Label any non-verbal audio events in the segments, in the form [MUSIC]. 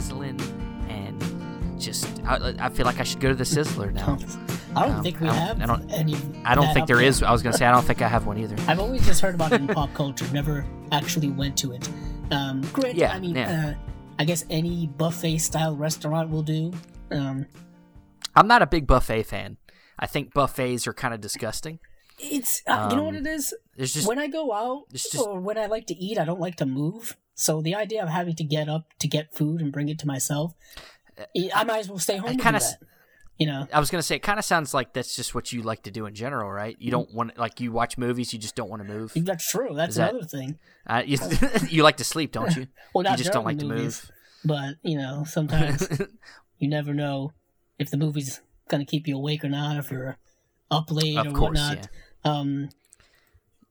sizzling and just I, I feel like I should go to the Sizzler now. [LAUGHS] I don't Um, think we I don't- have I don't- any. I don't think there is. I was gonna say I don't think I have one either. [LAUGHS] I've always just heard about it in pop culture. Never actually went to it. Um, granted, Yeah, I mean, yeah. uh, I guess any buffet style restaurant will do. Um, I'm not a big buffet fan. I think buffets are kind of disgusting. it's uh, you know what Um, it is. Just when I go out just- or when I like to eat, I don't like to move. So the idea of having to get up to get food and bring it to myself, I might as well stay home. I kinda. You know, I was gonna say it kind of sounds like that's just what you like to do in general, right? You don't want like you watch movies, you just don't want to move. that's true. That's Is that- another thing. Uh, [LAUGHS] you, you like to sleep, don't you? [LAUGHS] Well, not You just don't like to move. But you know, sometimes [LAUGHS] you never know if the movie's gonna keep you awake or not, if you're up late Of or course, whatnot. Um,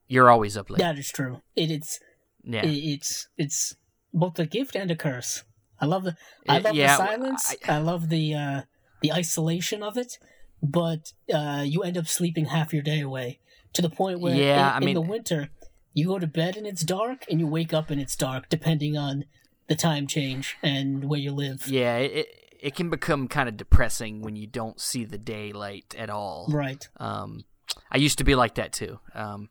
You're always up late. that is true. It, it's Yeah. it, it's it's both a gift and a curse. I love the I love yeah, the silence. I, love the uh, the isolation of it, but uh, you end up sleeping half your day away to the point where Yeah, in, I in the winter you go to bed and it's dark, and you wake up and it's dark, depending on the time change and where you live. Yeah, it it can become kind of depressing when you don't see the daylight at all. Right. Um, I used to be like that too. Um,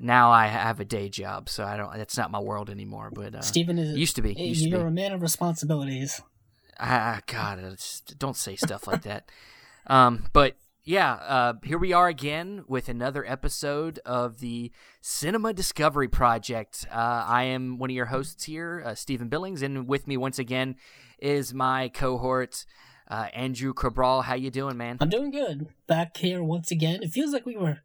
now I have a day job, so I don't. That's not my world anymore. But uh, Steven is used to be. Used you're be. a man of responsibilities. Ah, God, don't say stuff like that. Um, but yeah, uh, here we are again with another episode of the Cinema Discovery Project. Uh, I am one of your hosts here, uh, Steven Billings, and with me once again is my cohort, uh, Andrew Cabral. How you doing, man? I'm doing good. Back here once again. It feels like we were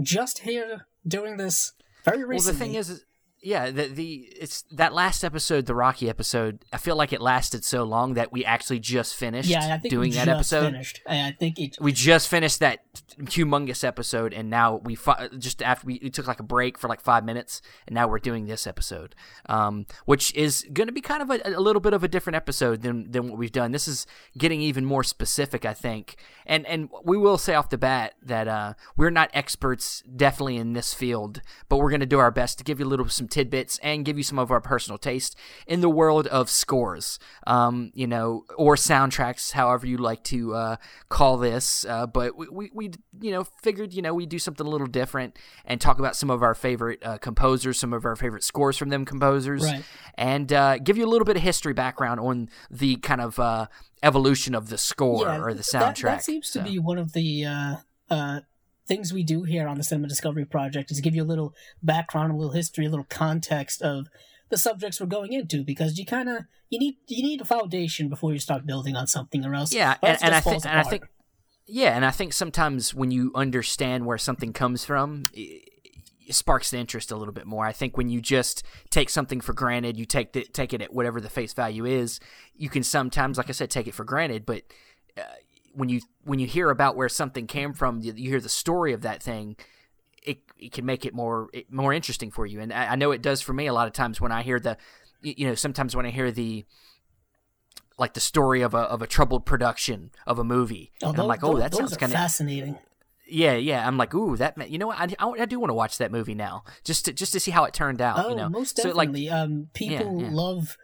just here doing this very Well, recently. the thing is, is- yeah, the the it's that last episode, the Rocky episode. I feel like it lasted so long that we actually just finished yeah, I think doing we that just episode. finished. I I think it. we just finished that humongous episode and now we fi- just after we, we took like a break for like five minutes and now we're doing this episode um, which is going to be kind of a, a little bit of a different episode than, than what we've done this is getting even more specific i think and and we will say off the bat that uh, we're not experts definitely in this field but we're going to do our best to give you a little some tidbits and give you some of our personal taste in the world of scores um, you know or soundtracks however you like to uh, call this uh, but we, we, we you know figured you know we do something a little different and talk about some of our favorite uh, composers some of our favorite scores from them composers Right. and uh, give you a little bit of history background on the kind of uh, evolution of the score yeah, or the soundtrack That, seems to be one of the uh, uh, things we do here on the Cinema Discovery Project is give you a little background, a little history, a little context of the subjects we're going into because you kind of you need you need a foundation before you start building on something or else Yeah, or and, else and I think and I think yeah, and I think sometimes when you understand where something comes from, it, it sparks the interest a little bit more. I think when you just take something for granted, you take the, take it at whatever the face value is. You can sometimes, like I said, take it for granted, but uh, when you when you hear about where something came from, you, you hear the story of that thing. It, it can make it more it, more interesting for you, and I, I know it does for me a lot of times when I hear the, you know, sometimes when I hear the, like the story of a of a troubled production of a movie. Oh, and I'm like, oh, that those sounds kind of fascinating. yeah, yeah. I'm like, ooh, that you know what? I, I, I do want to watch that movie now, just to just to see how it turned out. Oh, you know, most So, like, definitely. um, people yeah. love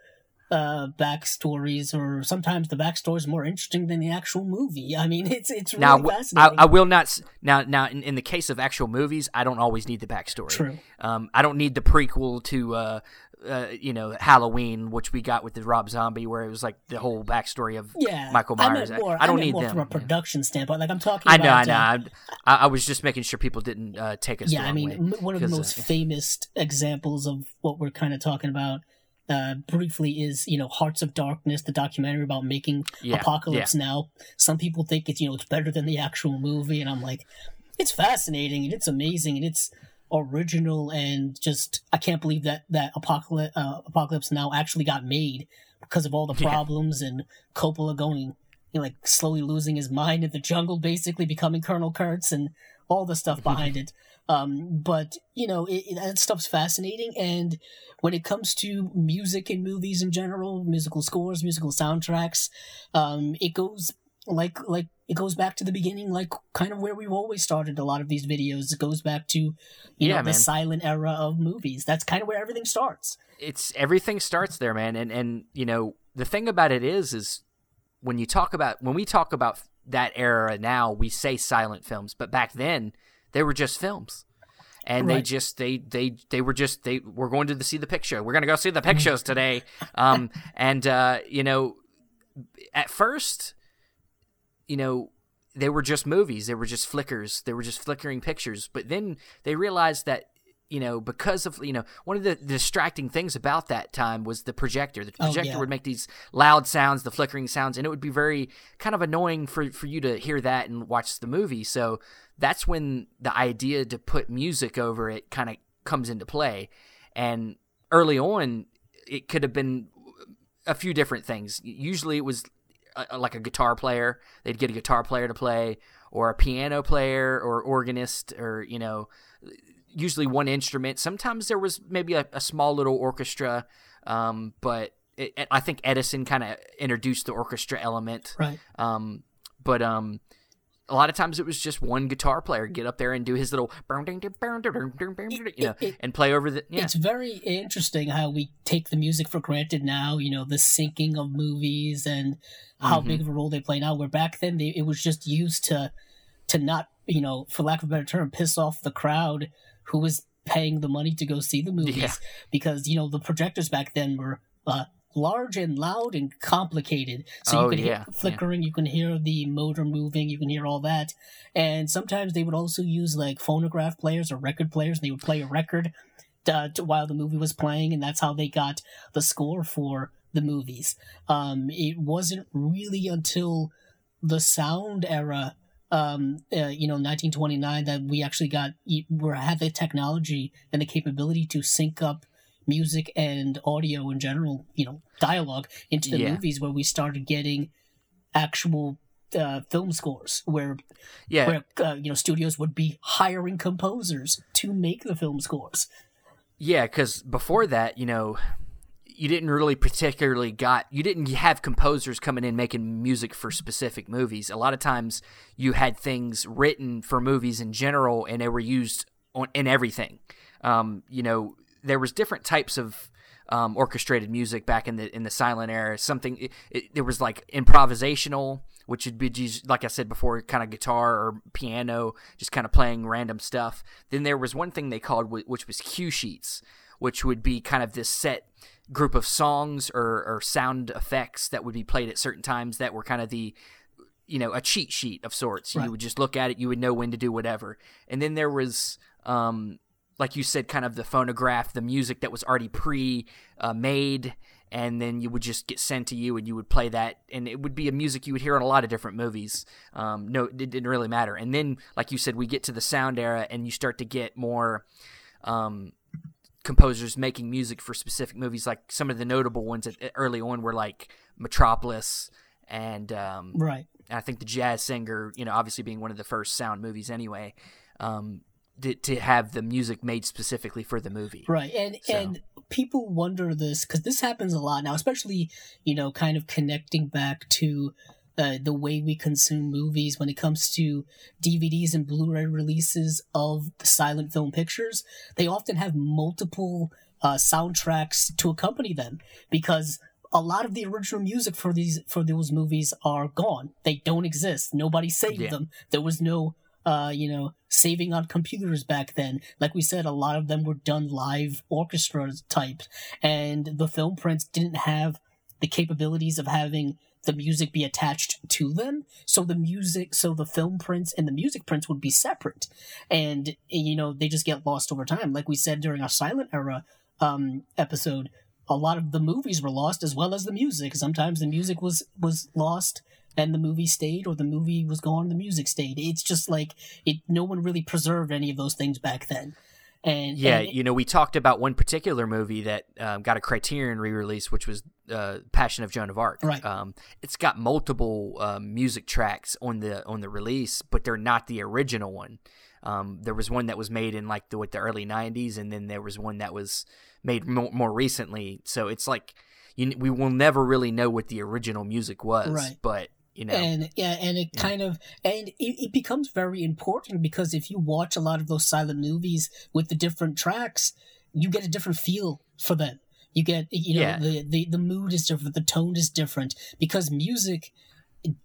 uh, backstories, or sometimes the backstory is more interesting than the actual movie. I mean, it's it's really now fascinating. I will not now now in, in the case of actual movies, I don't always need the backstory. True. Um, I don't need the prequel to. Uh, uh, you know Halloween, which we got with the Rob Zombie, where it was like the whole backstory of yeah, Michael I Myers. meant more, I don't meant need more them. from a yeah. production standpoint. Like I'm talking. I know, I know. uh, I, I was just making sure people didn't uh, take us. yeah, I mean, one of the 'cause, uh, most famous examples of what we're kind of talking about uh, briefly is you know Hearts of Darkness, the documentary about making Yeah, Apocalypse Now. Some people think it's you know it's better than the actual movie, and I'm like, it's fascinating and it's amazing and it's original and just I can't believe that that Apocalypse uh, Apocalypse Now actually got made because of all the [LAUGHS] Yeah. problems and Coppola going. You know, like slowly losing his mind in the jungle, basically becoming Colonel Kurtz, and all the stuff behind it. Um, but you know, it, it, that stuff's fascinating. And when it comes to music and movies in general, musical scores, musical soundtracks, um, it goes like like it goes back to the beginning, like kind of where we've always started a lot of these videos. It goes back to you Yeah, know the silent era of movies. That's kind of where everything starts. it's everything starts there, man. And and you know, the thing about it is, is when you talk about when we talk about that era now, we say silent films, but back then they were just films and right. they just they they they were just they were going to see the picture. We're gonna go see the pictures today. Um, and uh, you know, at first, you know, they were just movies. They were just flickers. They were just flickering pictures. But then they realized that you know, because of you know, one of the, the distracting things about that time was the projector. The projector oh, yeah. would make these loud sounds, the flickering sounds, and it would be very kind of annoying for for you to hear that and watch the movie. So that's when the idea to put music over it kind of comes into play. And early on, it could have been a few different things. Usually, it was a, like a guitar player. They'd get a guitar player to play, or a piano player, or organist, or you know usually one instrument. Sometimes there was maybe a, a small little orchestra, um, but it, I think Edison kind of introduced the orchestra element. Right. Um, but um, a lot of times it was just one guitar player get up there and do his little you know [LAUGHS] and play over the yeah. it's very interesting how we take the music for granted now you know the syncing of movies and how mm-hmm. big of a role they play now where back then they, it was just used to to not you know for lack of a better term piss off the crowd who was paying the money to go see the [LAUGHS] movies yeah. because you know the projectors back then were uh, large and loud and complicated so oh, you could yeah. hear flickering yeah. you can hear the motor moving you can hear all that and sometimes they would also use like phonograph players or record players and they would play a record to, to, while the movie was playing and that's how they got the score for the movies um, it wasn't really until the sound era um, uh, you know, 1929 that we actually got, we had the technology and the capability to sync up music and audio in general, you know, dialogue into the yeah. movies where we started getting actual uh, film scores where yeah where uh, you know studios would be hiring composers to make the film scores yeah because before that you know you didn't really particularly got you didn't have composers coming in making music for specific movies. A lot of times you had things written for movies in general, and they were used on in everything. Um, you know, there was different types of um, orchestrated music back in the in the silent era. Something it, it, there was like improvisational, which would be like I said before, kind of guitar or piano, just kind of playing random stuff. Then there was one thing they called which was cue sheets, which would be kind of this set group of songs or, or sound effects that would be played at certain times that were kind of the you know a cheat sheet of sorts right. you would just look at it you would know when to do whatever and then there was um like you said kind of the phonograph the music that was already pre uh, made and then you would just get sent to you and you would play that and it would be a music you would hear in a lot of different movies um, no it didn't really matter and then like you said we get to the sound era and you start to get more um, composers making music for specific movies. Like some of the notable ones at, early on were like Metropolis and um, right. And I think the Jazz Singer, you know, obviously being one of the first sound movies anyway, um, to, to have the music made specifically for the movie. Right, and so. and people wonder this because this happens a lot now, especially you know, kind of connecting back to uh, the way we consume movies when it comes to DVDs and Blu-ray releases of the silent film pictures. They often have multiple uh, soundtracks to accompany them because a lot of the original music for these for those movies are gone. They don't exist. Nobody saved yeah. them. There was no uh, you know, saving on computers back then. Like we said, a lot of them were done live orchestra type, and the film prints didn't have the capabilities of having the music be attached to them. So the music, so the film prints and the music prints would be separate. And, you know, they just get lost over time. Like we said during our silent era um, episode, a lot of the movies were lost as well as the music. Sometimes the music was, was lost and the movie stayed or the movie was gone and the music stayed. It's just like it, no one really preserved any of those things back then. And yeah, and you know, we talked about one particular movie that um, got a Criterion re-release, which was uh, Passion of Joan of Arc. Right. Um, it's got multiple um, music tracks on the on the release, but they're not the original one. Um, there was one that was made in like the what the early '90s, and then there was one that was made more, more recently. So it's like you, we will never really know what the original music was, right. but you know and yeah and it yeah. kind of and it, it becomes very important because if you watch a lot of those silent movies with the different tracks you get a different feel for them You get you know Yeah. the, the the mood is different, the tone is different because music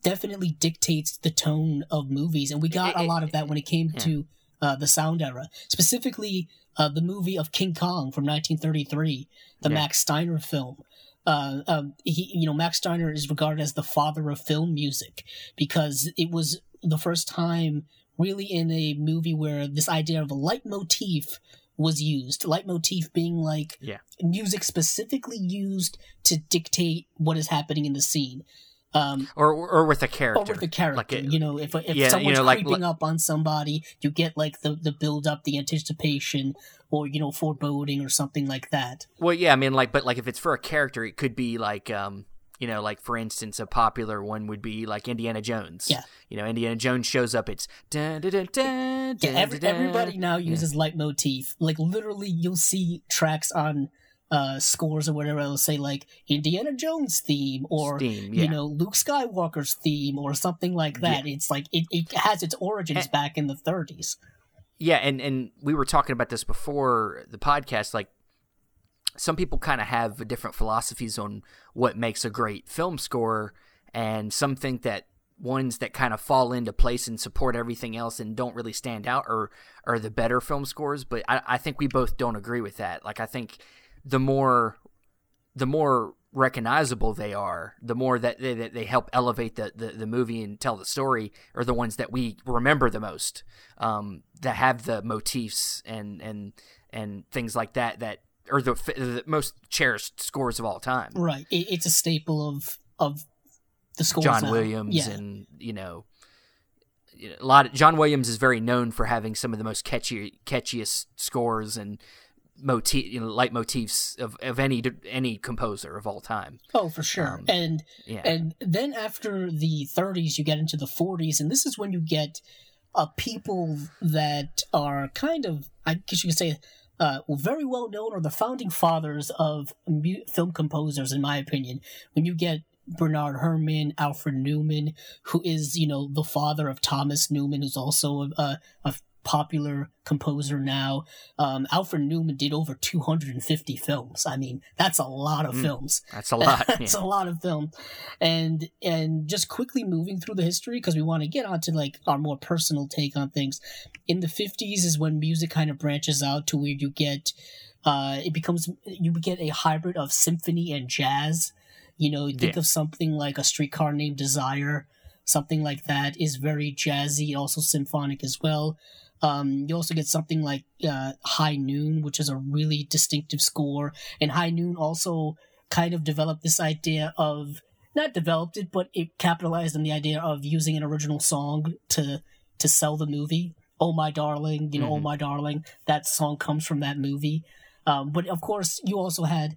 definitely dictates the tone of movies, and we got a lot of that when it came to uh, the sound era, specifically uh, the movie of King Kong from 1933, the Yeah. Max Steiner film. Uh, um, he, you know, Max Steiner is regarded as the father of film music because it was the first time really in a movie where this idea of a leitmotif was used. Leitmotif being like Yeah. music specifically used to dictate what is happening in the scene. Um, or or with a character. or with the character. Like a- you know, if if yeah, you someone's know, like- creeping up on somebody, you get like the the build up, the anticipation, or you know, foreboding or something like that. Well, yeah, I mean, like, but like if it's for a character, it could be like, um, you know, like for instance, a popular one would be like Indiana Jones. Yeah. You know, Indiana Jones shows up. It's dun, dun, dun, dun, Yeah, every, everybody now uses leitmotif. Like literally, you'll see tracks on uh scores or whatever. It'll say like Indiana Jones theme or Theme, yeah. you know Luke Skywalker's theme or something like that. It's like it, it has its origins And- back in the 30s. Yeah, and and we were talking about this before the podcast. Like, some people kind of have different philosophies on what makes a great film score, and some think that ones that kind of fall into place and support everything else and don't really stand out are are the better film scores. But I, I think we both don't agree with that. Like, I think the more the more recognizable they are, the more that they, that they help elevate the, the, the movie and tell the story, are the ones that we remember the most. Um, that have the motifs and and and things like that that are the, the most cherished scores of all time. Right. It, it's a staple of of the scores. John now. Williams Yeah. and you know. A lot of John Williams is very known for having some of the most catchy, catchiest scores and motif, you know, leitmotifs of, of any any composer of all time. Oh, for sure. Um, and Yeah, and then after the 30s, you get into the 40s, and this is when you get uh, people that are kind of, I guess you could say, uh, well, very well known, or the founding fathers of mu- film composers, in my opinion. When you get Bernard Herrmann, Alfred Newman, who is, you know, the father of Thomas Newman, who's also a, a popular composer now. Um, Alfred Newman did over 250 films. I mean, that's a lot of Mm. films. that's a lot. It's [LAUGHS] yeah. a lot of film, and and just quickly moving through the history because we want to get onto like our more personal take on things. In the fifties is when music kind of branches out to where you get, uh, it becomes you get a hybrid of symphony and jazz. You know, think Yeah. of something like a streetcar named Desire, something like that is very jazzy, also symphonic as well. Um, you also get something like uh, High Noon, which is a really distinctive score, and High Noon also kind of developed this idea of not developed it, but it capitalized on the idea of using an original song to to sell the movie. Oh my darling, you know, oh Mhm. my darling. That song comes from that movie. Um, but of course, you also had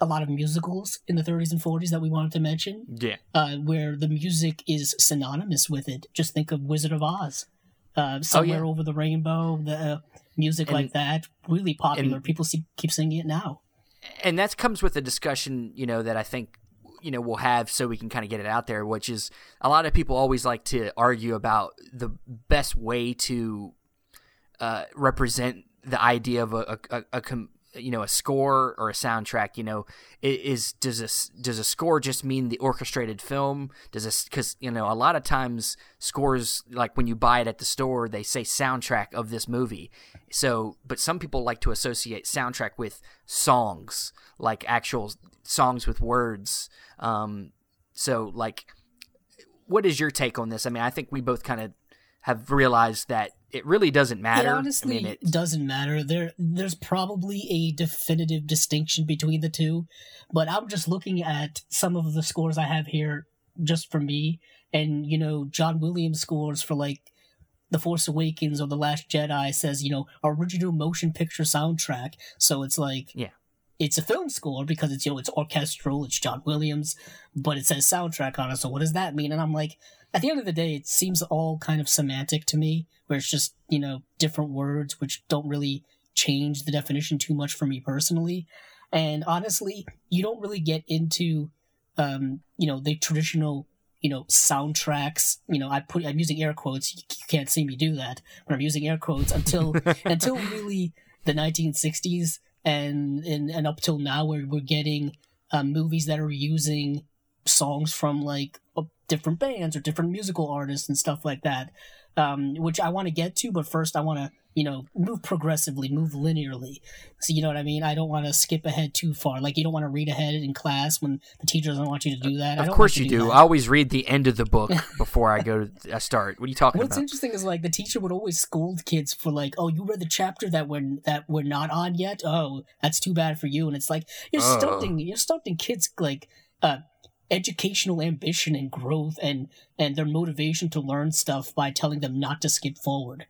a lot of musicals in the 30s and 40s that we wanted to mention, yeah. uh, where the music is synonymous with it. Just think of Wizard of Oz, uh, Somewhere Over the Rainbow, the uh, music And- like that, really popular. and- People see, keep singing it now. and that comes with a discussion, you know, that I think you know we'll have so we can kind of get it out there, which is a lot of people always like to argue about the best way to uh, represent the idea of a, a, a, a com- you know a score or a soundtrack you know is does a does a score just mean the orchestrated film? Does this because you know a lot of times scores like when you buy it at the store they say soundtrack of this movie. So but some people like to associate soundtrack with songs like actual songs with words. Um so like what is your take on this? I mean i think we both kind of have realized that it really doesn't matter It honestly I mean, it, doesn't matter. There, there's probably a definitive distinction between the two, but I'm just looking at some of the scores I have here just for me, and you know, John Williams scores for like The Force Awakens or The Last Jedi says you know original motion picture soundtrack, so it's like Yeah. It's a film score because it's you know it's orchestral, it's John Williams, but it says soundtrack on it. So what does that mean? And I'm like, at the end of the day, it seems all kind of semantic to me, where it's just, you know, different words which don't really change the definition too much for me personally. And honestly, you don't really get into, um, you know, the traditional, you know, soundtracks. You know, I put, I'm using air quotes. You can't see me do that, but I'm using air quotes until, [LAUGHS] until really the 1960s. and and, and up till now we're, we're getting uh, movies that are using songs from like different bands or different musical artists and stuff like that um, which i want to get to but first i want to you know move progressively move linearly. So you know what i mean? I don't want to skip ahead too far. Like you don't want to read ahead in class when the teacher doesn't want you to do that. Of course you do, do. i always read the end of the book [LAUGHS] before i go to I start. What are you talking what's about? what's interesting is like the teacher would always scold kids for like oh you read the chapter that we're that we're not on yet? Oh that's too bad for you. And it's like you're uh. stunting you're stunting kids like uh educational ambition and growth and and their motivation to learn stuff by telling them not to skip forward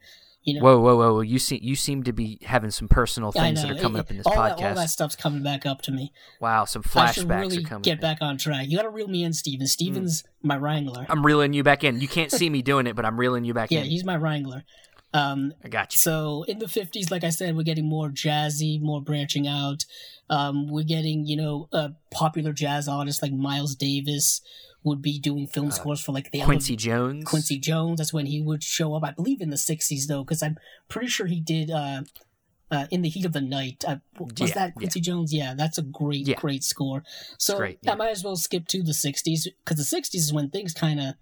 you know, whoa, whoa, whoa! You seem you seem to be having some personal things that are coming it, up in this all podcast. That, all that stuff's coming back up to me. Wow, some flashbacks really are coming. Get back on track. You got to reel me in, Steven. Steven's mm. my wrangler. I'm reeling you back in. You can't see me doing it, but I'm reeling you back yeah, in. Yeah, he's my wrangler. Um, I got you. So in the 50s, like I said, we're getting more jazzy, more branching out. Um, we're getting, you know, uh, popular jazz artists like Miles Davis would be doing film uh, scores for like the Quincy Jones. Quincy Jones. That's when he would show up. I believe in the '60s though, because I'm pretty sure he did. Uh, uh, in the heat of the night, uh, was yeah, that Quincy yeah. Jones? Yeah, that's a great, yeah. great score. So great, I might as well skip to the '60s because the '60s is when things kind of,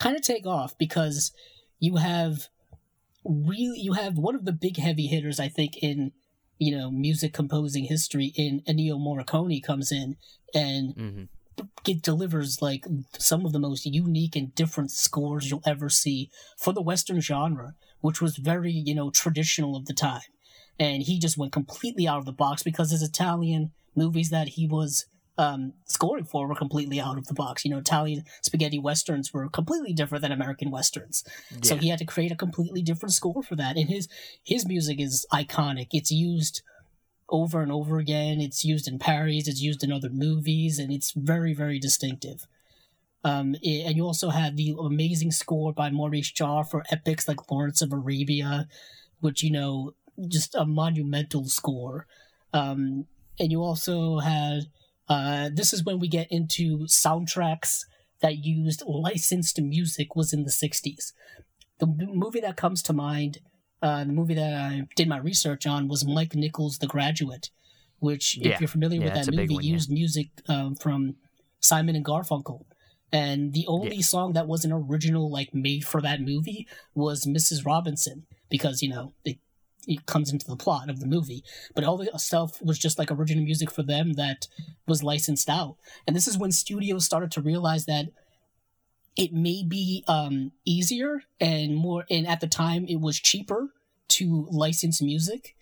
kind of take off because you have really you have one of the big heavy hitters I think in you know music composing history in Ennio Morricone comes in and mm-hmm. it delivers like some of the most unique and different scores you'll ever see for the western genre which was very you know traditional of the time. And he just went completely out of the box because his italian movies that he was um, scoring for were completely out of the box you know italian spaghetti westerns were completely different than american westerns yeah. so he had to create a completely different score for that and his his music is iconic it's used over and over again. It's used in parodies, it's used in other movies, and it's very, very distinctive. Um, it, and you also have the amazing score by Maurice Jarre for epics like Lawrence of Arabia, which, you know, just a monumental score. Um, and you also had, uh, this is when we get into soundtracks that used licensed music was in the 60s. The movie that comes to mind uh, the movie that I did my research on was Mike Nichols' The Graduate, which, yeah. if you're familiar yeah, with that movie, one, used music um, from Simon and Garfunkel. And the only song that wasn't original, like made for that movie, was Mrs. Robinson, because you know it, it comes into the plot of the movie. But all the stuff was just like original music for them that was licensed out. And this is when studios started to realize that it may be um, easier and more and at the time it was cheaper to license music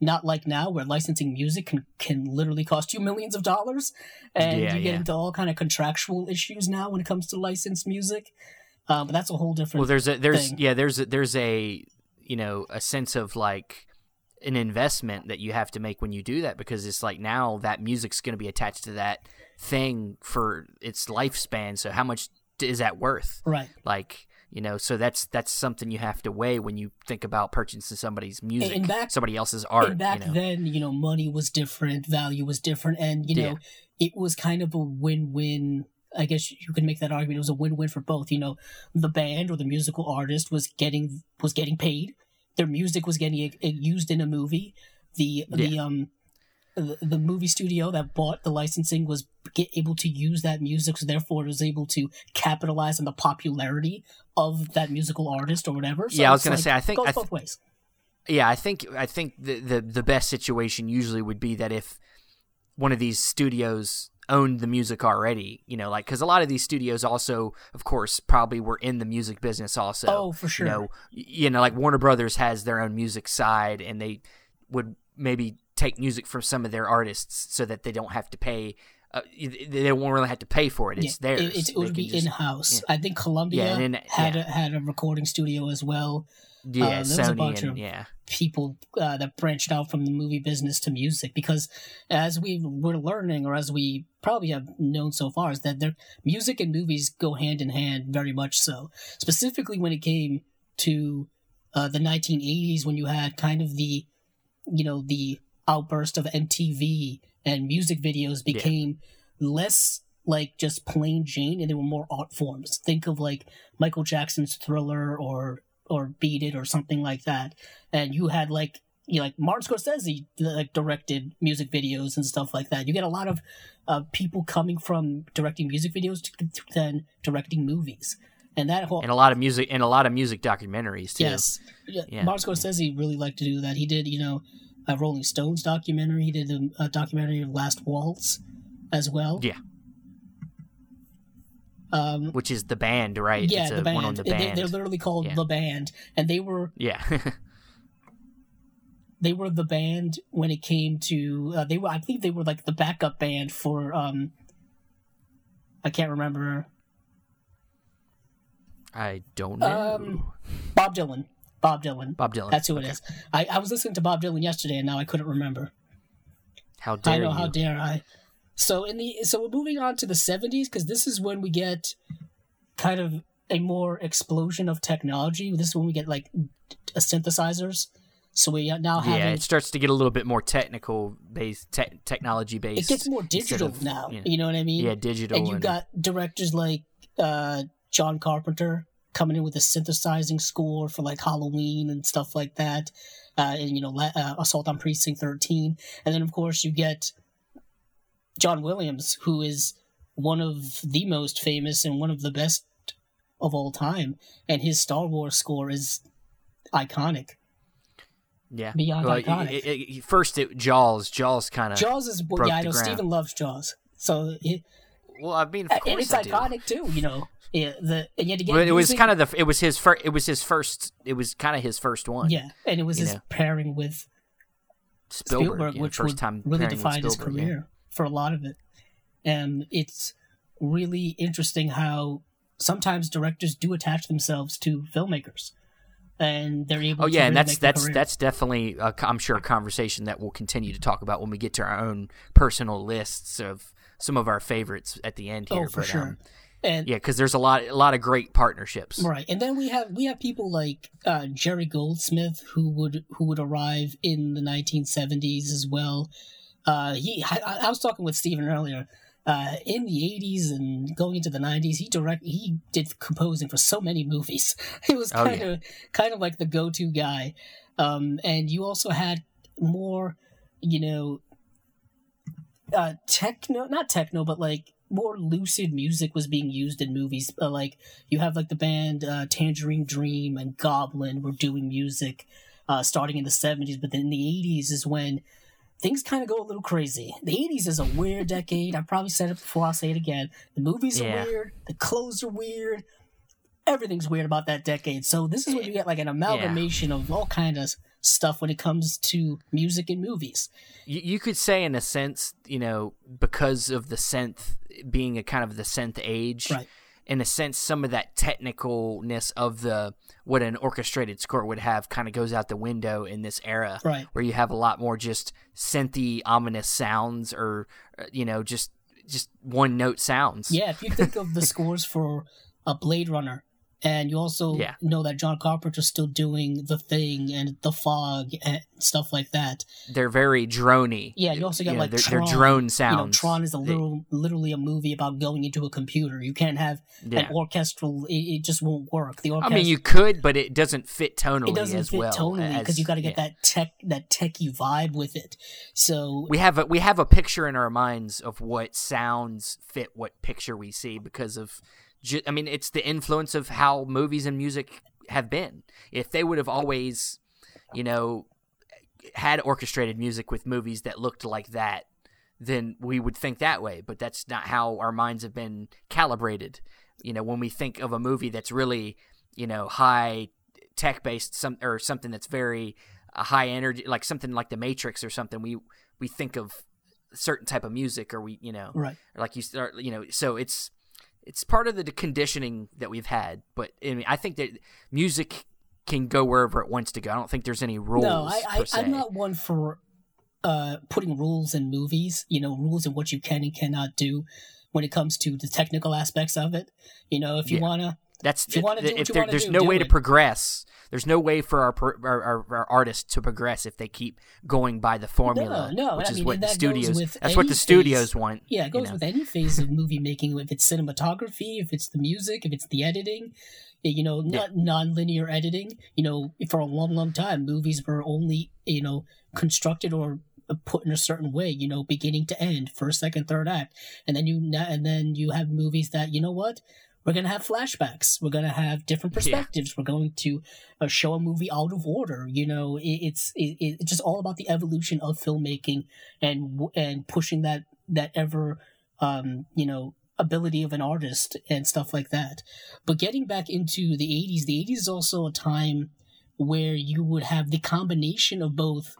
not like now where licensing music can, can literally cost you millions of dollars and yeah, you get yeah. into all kind of contractual issues now when it comes to licensed music um, but that's a whole different well there's a there's thing. yeah there's a, there's a you know a sense of like an investment that you have to make when you do that because it's like now that music's going to be attached to that thing for its lifespan so how much is that worth? Right. Like you know, so that's that's something you have to weigh when you think about purchasing somebody's music, and back, somebody else's art. And back you know? then, you know, money was different, value was different, and you know, yeah. it was kind of a win-win. I guess you could make that argument. It was a win-win for both. You know, the band or the musical artist was getting was getting paid. Their music was getting used in a movie. The yeah. the um the, movie studio that bought the licensing was get, able to use that music, so therefore it was able to capitalize on the popularity of that musical artist or whatever. So yeah, I was gonna like, say, I think goes I th- both ways. Yeah, I think I think the, the the best situation usually would be that if one of these studios owned the music already, you know, like because a lot of these studios also, of course, probably were in the music business also. Oh, for sure. You know, you know, like Warner Brothers has their own music side, and they would maybe take music from some of their artists so that they don't have to pay. Uh, they won't really have to pay for it. It's yeah, theirs. It, it would be in house. Yeah. I think Columbia yeah, had a, had a recording studio as well. Yeah, uh, there Sony was a bunch and, of yeah. people uh, that branched out from the movie business to music because, as we were learning, or as we probably have known so far, is that their music and movies go hand in hand very much so. Specifically, when it came to uh, the 1980s, when you had kind of the, you know, the outburst of MTV and music videos became yeah. less like just plain Jane and they were more art forms. Think of like Michael Jackson's Thriller or or Beat It or something like that. And you had like you know, like Martin Scorsese like directed music videos and stuff like that. You get a lot of uh, people coming from directing music videos to, to then directing movies, and that whole and a lot of music and a lot of music documentaries too. yes, yeah. Martin Scorsese really liked to do that. He did, you know, a Rolling Stones documentary. He did a, a documentary of Last Waltz as well. Yeah. Um, Which is the band, right? yeah, the band. One on the They- band. They're literally called Yeah. the band, and they were yeah. [LAUGHS] they were the band when it came to uh, they were I believe they were like the backup band for um I can't remember I don't know. Um, Bob Dylan. Bob Dylan. Bob Dylan. That's who it is. I, I was listening to Bob Dylan yesterday and now I couldn't remember. How dare I know you? how dare I. So in the so we're moving on to the 70s because this is when we get kind of a more explosion of technology. This is when we get like synthesizers. So we now have yeah, it starts to get a little bit more technical based, te- technology based. it gets more digital of, now. you know, You know what I mean? yeah, digital. and you and- got directors like uh, John Carpenter coming in with a synthesizing score for like Halloween and stuff like that, uh, and you know uh, Assault on Precinct Thirteen, and then of course you get John Williams, who is one of the most famous and one of the best of all time, and his Star Wars score is iconic. yeah. beyond Well, iconic. it- it- it- first, it Jaws. Jaws kind of. Jaws is broke yeah, I know ground. Steven loves Jaws, so it, Well, I mean, of and it's I do. iconic too. You know, yeah, the and yet again, But it was kind of the. It was his first. It was his first. It was kind of his first one. Yeah, and it was his know. pairing with Spielberg, Spielberg, yeah, which first time really defined his career for a lot of it. And it's really interesting how sometimes directors do attach themselves to filmmakers, and they're able. Oh yeah, and that's that's that's definitely a, I'm sure a conversation that we'll continue to talk about when we get to our own personal lists of some of our favorites at the end here. oh for but, sure. um, and yeah, because there's a lot a lot of great partnerships. Right, and then we have we have people like uh, Jerry Goldsmith who would who would arrive in the 1970s as well. Uh, he, I, I was talking with Steven earlier. Uh, in the 80s and going into the 90s, he direct he did composing for so many movies. [LAUGHS] It was Oh, kind of kind of like the go-to guy. Um, and you also had more, you know, uh, techno, not techno, but like more lucid music was being used in movies. Uh, like you have like the band uh, Tangerine Dream and Goblin were doing music uh, starting in the 70s, but then in the 80s is when things kind of go a little crazy. The 80s is a weird decade. I probably said it before, I'll say it again. The movies Yeah. are weird, the clothes are weird. Everything's weird about that decade. So this is when you get like an amalgamation of all kind of stuff when it comes to music and movies. You, you could say, in a sense, you know, because of the synth being a kind of the synth age, Right. In a sense, some of that technicalness of the what an orchestrated score would have kind of goes out the window in this era, Right. where you have a lot more just synthy, ominous sounds, or uh, you know, just just one note sounds. Yeah, if you think of the scores for a Blade Runner, and you also Yeah. know that John Carpenter's still doing The Thing and The Fog and stuff like that. they're very drony. Yeah, you also got know, like they're, Tron. they're drone You know, sounds. Tron is a They- little, literally a movie about going into a computer. You can't have Yeah. an orchestral; it, it just won't work. The orchestra, I mean, you could, but it doesn't fit tonally it doesn't fit well. tonally because you got to get yeah. that tech, that techie vibe with it. So we have a we have a picture in our minds of what sounds fit what picture we see because of ju- I mean it's the influence of how movies and music have been. If they would have always, you know, had orchestrated music with movies that looked like that, then we would think that way, but that's not how our minds have been calibrated. You know, when we think of a movie that's really, you know, high tech based some or something that's very uh, high energy like something like the Matrix or something, we we think of certain type of music or we, you know, right, like you start, you know, so it's it's part of the conditioning that we've had. But I mean, I think that music can go wherever it wants to go. I don't think there's any rules. no, I, I. I'm not one for uh, putting rules in movies. You know, rules in what you can and cannot do when it comes to the technical aspects of it. You know, if you Yeah. wanna That's If you wanna do what if you there, there's do, no do way to progress. there's no way for our our, our, our artists to progress if they keep going by the formula, No, no, which I is mean, what the that studios. That's what the studios phase- want. Yeah, it goes know. with any phase of movie making. If it's cinematography, if it's the music, if it's the editing, you know, Yeah. not non-linear editing. You know, for a long, long time, movies were only you know constructed or uh, put in a certain way. You know, beginning to end, first, second, third act, and then you and then you have movies that you know what. We're gonna have flashbacks. We're gonna have different Yeah. perspectives. We're going to uh, show a movie out of order. You know, it, it's it, it's just all about the evolution of filmmaking and and pushing that that ever um you know ability of an artist and stuff like that but getting back into the 80s the 80s is also a time where you would have the combination of both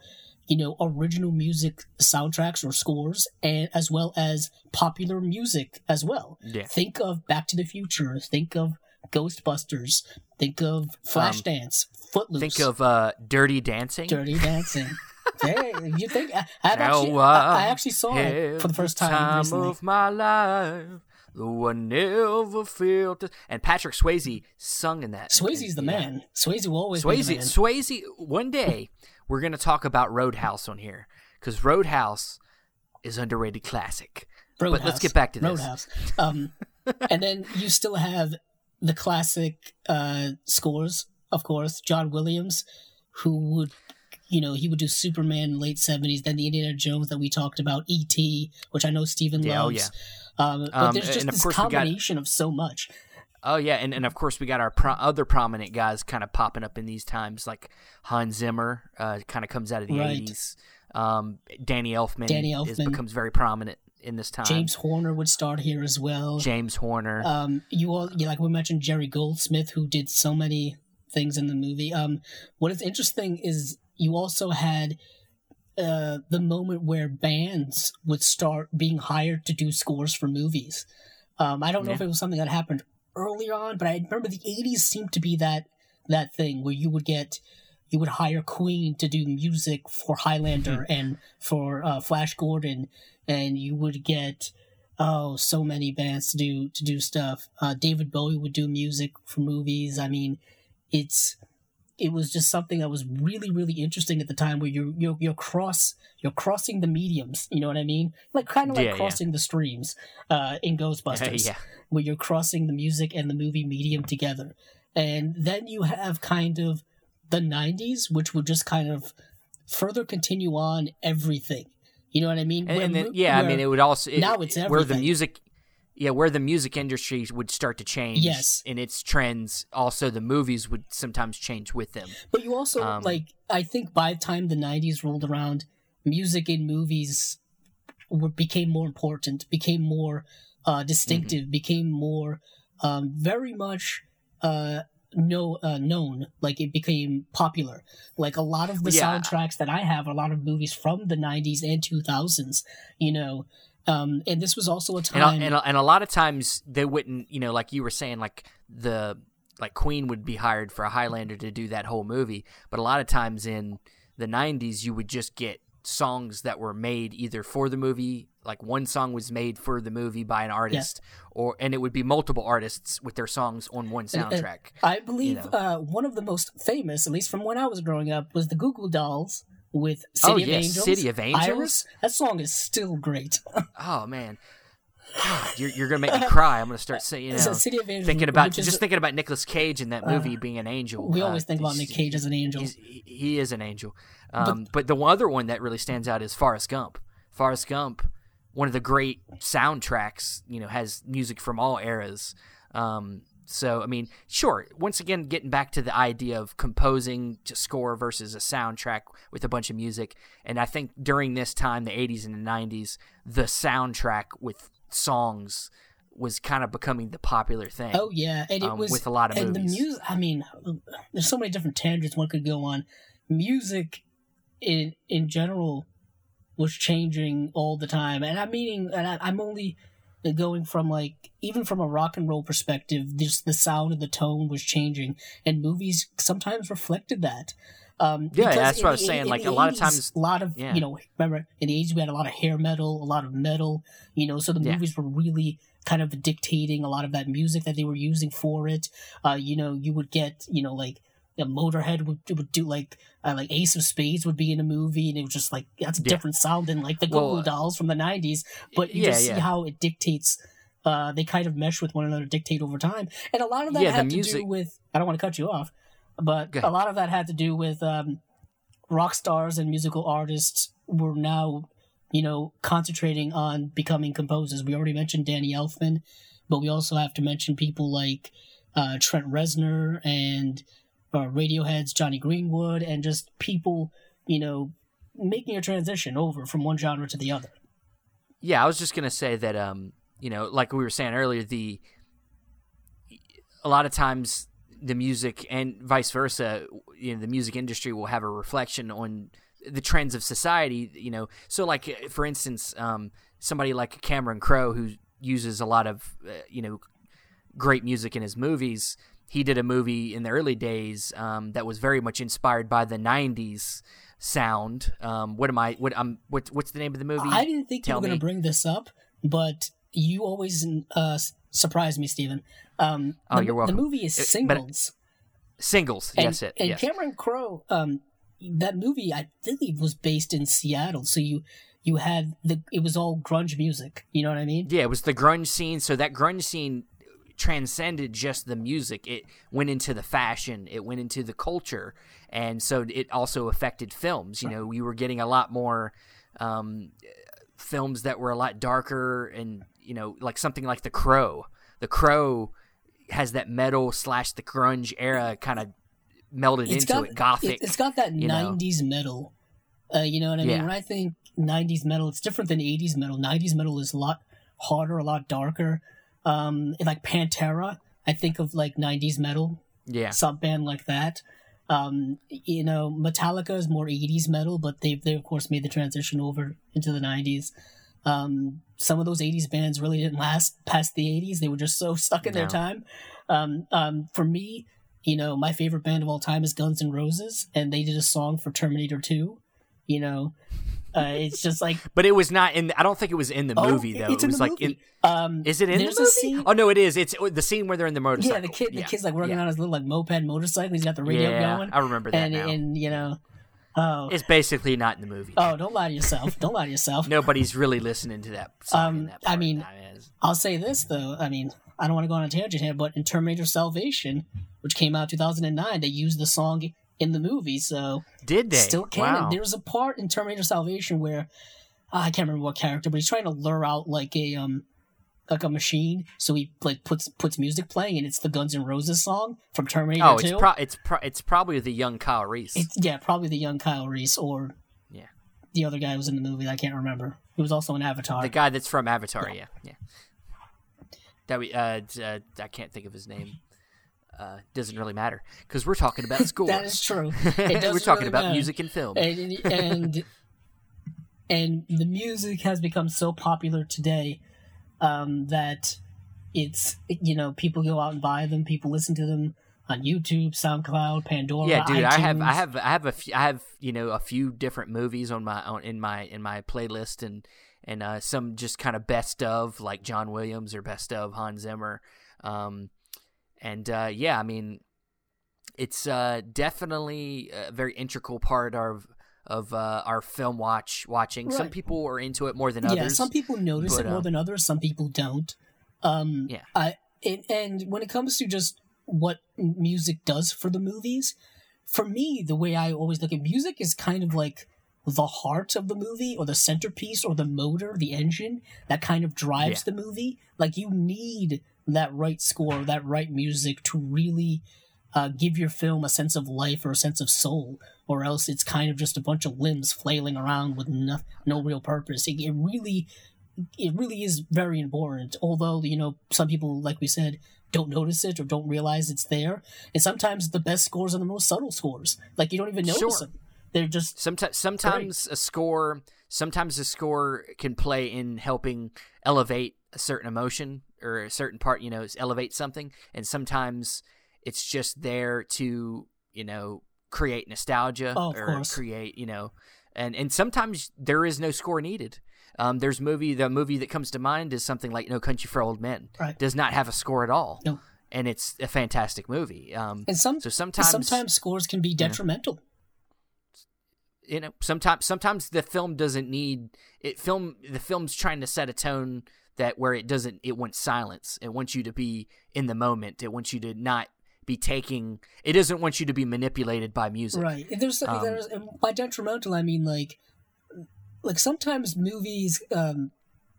you know original music soundtracks or scores and as well as popular music as well Yeah. think of back to the future think of ghostbusters think of flashdance footloose Um, Think of uh, Dirty Dancing. dirty dancing [LAUGHS] hey, you think I, I've actually, I, I actually saw it for the first time, Time recently. of my life, though I never felt. And Patrick Swayze sung in that. Swayze's the Yeah. man. Swayze will always be Swayze, the man. Swayze. One day we're gonna talk about Roadhouse on here because Roadhouse is underrated classic. But let's get back to this. Roadhouse. Um, [LAUGHS] and then you still have the classic uh, scores, of course. John Williams, who would, you know, he would do Superman in the late seventies. Then the Indiana Jones that we talked about, E.T., which I know Steven Yeah, oh, loves. Um, but Um, there's just this we got- combination of so much. Oh yeah, and, and of course we got our pro- other prominent guys kind of popping up in these times, like Hans Zimmer, uh, kind of comes out of the Right. eighties. Um, Danny Elfman, Danny is, Elfman. becomes very prominent in this time. James Horner would start here as well. James Horner. Um, you all, yeah, like we mentioned, Jerry Goldsmith, who did so many things in the movie. Um, what is interesting is you also had uh, the moment where bands would start being hired to do scores for movies. Um, I don't know Yeah. if it was something that happened earlier on, but I remember the '80s seemed to be that that thing where you would get you would hire Queen to do music for Highlander and for uh, Flash Gordon, and you would get oh so many bands to do to do stuff. Uh, David Bowie would do music for movies. I mean, it's it was just something that was really really interesting at the time where you're you're, you're cross you're crossing the mediums. You know what I mean? Like kind of like Yeah, yeah. crossing the streams uh, in Ghostbusters [LAUGHS] yeah. where you're crossing the music and the movie medium together. And then you have kind of the 90s, which would just kind of further continue on everything. You know what I mean? and, Where and then yeah, I mean it would also it- now it's where the music. Yeah, where the music industry would start to change Yes. in its trends, also the movies would sometimes change with them. But you also Um, like I think by the time the '90s rolled around, music in movies were, became more important, became more uh, distinctive, Mm-hmm. became more um, very much uh, no uh, known. Like it became popular. Like a lot of the Yeah. soundtracks that I have, a lot of movies from the '90s and 2000s. You know. Um, and this was also a and, time. a- and, a- and a lot of times they wouldn't you know like you were saying like the like queen would be hired for a highlander to do that whole movie but a lot of times in the 90s you would just get songs that were made either for the movie like one song was made for the movie by an artist or and it would be multiple artists with their songs on one And- and soundtrack I believe know. uh, one of the most famous, at least from when I was growing up, was the Goo Goo Dolls with City Oh, of yes, Angels. City of Angels? Iris. That song is still great. [LAUGHS] oh man God, you're, you're gonna make me cry. I'm gonna start saying, you [LAUGHS] know, City of Angels, thinking about just thinking about Nicolas Cage in that movie being an angel. we Uh, always think about Nick Cage as an angel. He is an angel. Um, but, the other one that really stands out is Forrest Gump. Forrest Gump, one of the great soundtracks, you know, has music from all eras. Um, so, I mean, sure, once again, getting back to the idea of composing to score versus a soundtrack with a bunch of music. And I think during this time, the 80s and the 90s, the soundtrack with songs was kind of becoming the popular thing. Oh yeah, and it um, was with a lot of and movies. the music. I mean, there's so many different tangents one could go on. Music, in in general, was changing all the time, and I'm meaning, and I, I'm only going from like even from a rock and roll perspective, just the sound and the tone was changing, and movies sometimes reflected that. Um, Yeah, that's what I was the- saying, in like, the a lot of times- a lot of yeah. you know, remember in the 80s we had a lot of hair metal, a lot of metal, you know, so the Yeah. movies were really kind of dictating a lot of that music that they were using for it. Uh, you know, you would get, you know, like Motorhead would would do like uh, like Ace of Spades would be in a movie, and it was just like that's a Yeah. different sound than like the Goo Well, Goo Dolls from the '90s. But you yeah, just yeah. see how it dictates. Uh, they kind of mesh with one another, dictate over time, and a lot of that had to music- do with. I don't want to cut you off, but a lot of that had to do with um, rock stars and musical artists were now, you know, concentrating on becoming composers. We already mentioned Danny Elfman, but we also have to mention people like uh, Trent Reznor and uh, Radiohead's Jonny Greenwood, and just people, you know, making a transition over from one genre to the other. Yeah, I was just gonna say that um, you know, like we were saying earlier, the a lot of times the music and vice versa, you know, the music industry will have a reflection on the trends of society, you know. So like for instance, um, somebody like Cameron Crowe who uses a lot of uh, you know great music in his movies. He did a movie in the early days um, that was very much inspired by the '90s sound. Um, what am I? What I'm? What, what's the name of the movie? I didn't think you were going to bring this up, but you always uh, surprise me, Steven. Um, Oh, the, you're welcome. The movie is Uh, Singles. Singles. and, yes, it. and yes. Cameron Crowe, um, that movie I believe was based in Seattle, so you you had the it was all grunge music. You know what I mean? Yeah, it was the grunge scene. So that grunge scene transcended just the music. It went into the fashion. It went into the culture, and so it also affected films. You know, we were getting a lot more um, films that were a lot darker, and you know, like something like The Crow. The Crow has that metal slash the grunge era kind of melded into got it, gothic. It, has got that you know? '90s metal. Uh, you know what I mean? Yeah. When I think '90s metal, it's different than '80s metal. '90s metal is a lot harder, a lot darker. Um, like Pantera, I think of like '90s metal. yeah, sub band like that. Um, you know, Metallica is more 80s metal, but they they of course made the transition over into the 90s. Um, some of those 80s bands really didn't last past the 80s. They were just so stuck in their time. Um, um, for me, you know, my favorite band of all time is Guns N' Roses, and they did a song for Terminator 2. You know, uh, it's just like [LAUGHS] but it was not in. I don't think it was in the oh, movie though. It's it in was the like movie. in. um, Is it in the movie? scene- Oh no, it is. It's the scene where they're in the motorcycle. yeah, the kid, the Yeah. kid's like working Yeah. on his little like moped motorcycle. He's got the radio yeah, going, I remember that and now. and you know, oh, it's basically not in the movie. Oh, don't lie to yourself. Don't lie to yourself. Nobody's really listening to that. Song Um, that I mean- I'll say this though. I mean, I don't want to go on a tangent here, but in Terminator Salvation, which came out 2009, they used the song in the movie, so did they? still canon. Wow. There's a part in Terminator Salvation where ah, I can't remember what character, but he's trying to lure out like a um like a machine, so he like puts puts music playing, and it's the Guns N' Roses song from Terminator Oh, 2. it's pro- it's pro- it's probably the young Kyle Reese. It's yeah, probably the young Kyle Reese or Yeah. the other guy who was in the movie. that I can't remember. He was also in Avatar. the guy that's from Avatar. Yeah, yeah. That we uh, uh I can't think of his name. Uh, doesn't really matter because we're talking about [LAUGHS] scores. that is true. [LAUGHS] We're talking really about matter. music and film. and and [LAUGHS] and the music has become so popular today um, that it's you know people go out and buy them, people listen to them on YouTube, SoundCloud, Pandora. yeah, dude, I have, I have, I have a, few, I have, you know, a few different movies on my, on, in my, in my playlist, and and uh, some just kind of best of, like John Williams or best of Hans Zimmer, um, and uh, yeah, I mean, it's uh, definitely a very integral part of of uh, our film watch watching. Some people are into it more than others. Yeah, some people notice but, it more um, than others. Some people don't. Um, Yeah. I and, and when it comes to just what music does for the movies, for me, the way I always look at music is kind of like the heart of the movie, or the centerpiece, or the motor, the engine that kind of drives the movie. Like you need that right score, that right music to really uh, give your film a sense of life or a sense of soul, or else it's kind of just a bunch of limbs flailing around with no, no real purpose. It, it really, it really is very important. Although you know some people, like we said, don't notice it or don't realize it's there, and sometimes the best scores are the most subtle scores. Like you don't even notice Sure. them. They're just Sometimes, sometimes a score, sometimes a score can play in helping elevate a certain emotion or a certain part. You know, elevate something, and sometimes it's just there to you know create nostalgia Oh, or course. create you know, and and sometimes there is no score needed. Um, there's movie the movie that comes to mind is something like No Country for Old Men. Right. Does not have a score at all. No. and it's a fantastic movie. Um, And some so sometimes sometimes scores can be detrimental. you know sometimes sometimes the film doesn't need it film the film's trying to set a tone that where it doesn't it wants silence. It wants you to be in the moment. It wants you to not be taking it doesn't want you to be manipulated by music. Right. And There's, Um, there's by detrimental I mean like like sometimes movies um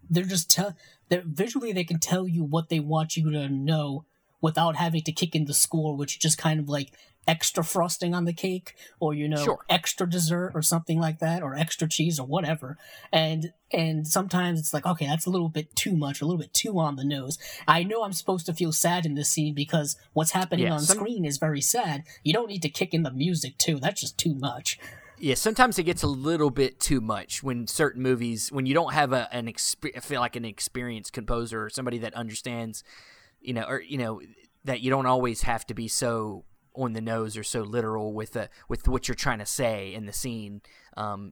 they're just tell they're visually they can tell you what they want you to know without having to kick in the score, which just kind of like extra frosting on the cake or you know Sure. extra dessert or something like that or extra cheese or whatever. And and sometimes it's like okay that's a little bit too much a little bit too on the nose. I know i'm supposed to feel sad in this scene because what's happening Yeah, on some- screen is very sad. You don't need to kick in the music too. That's just too much. Yeah sometimes it gets a little bit too much when certain movies when you don't have a an exp- feel like an experienced composer or somebody that understands you know or you know that you don't always have to be so on the nose or so literal with the with what you're trying to say in the scene um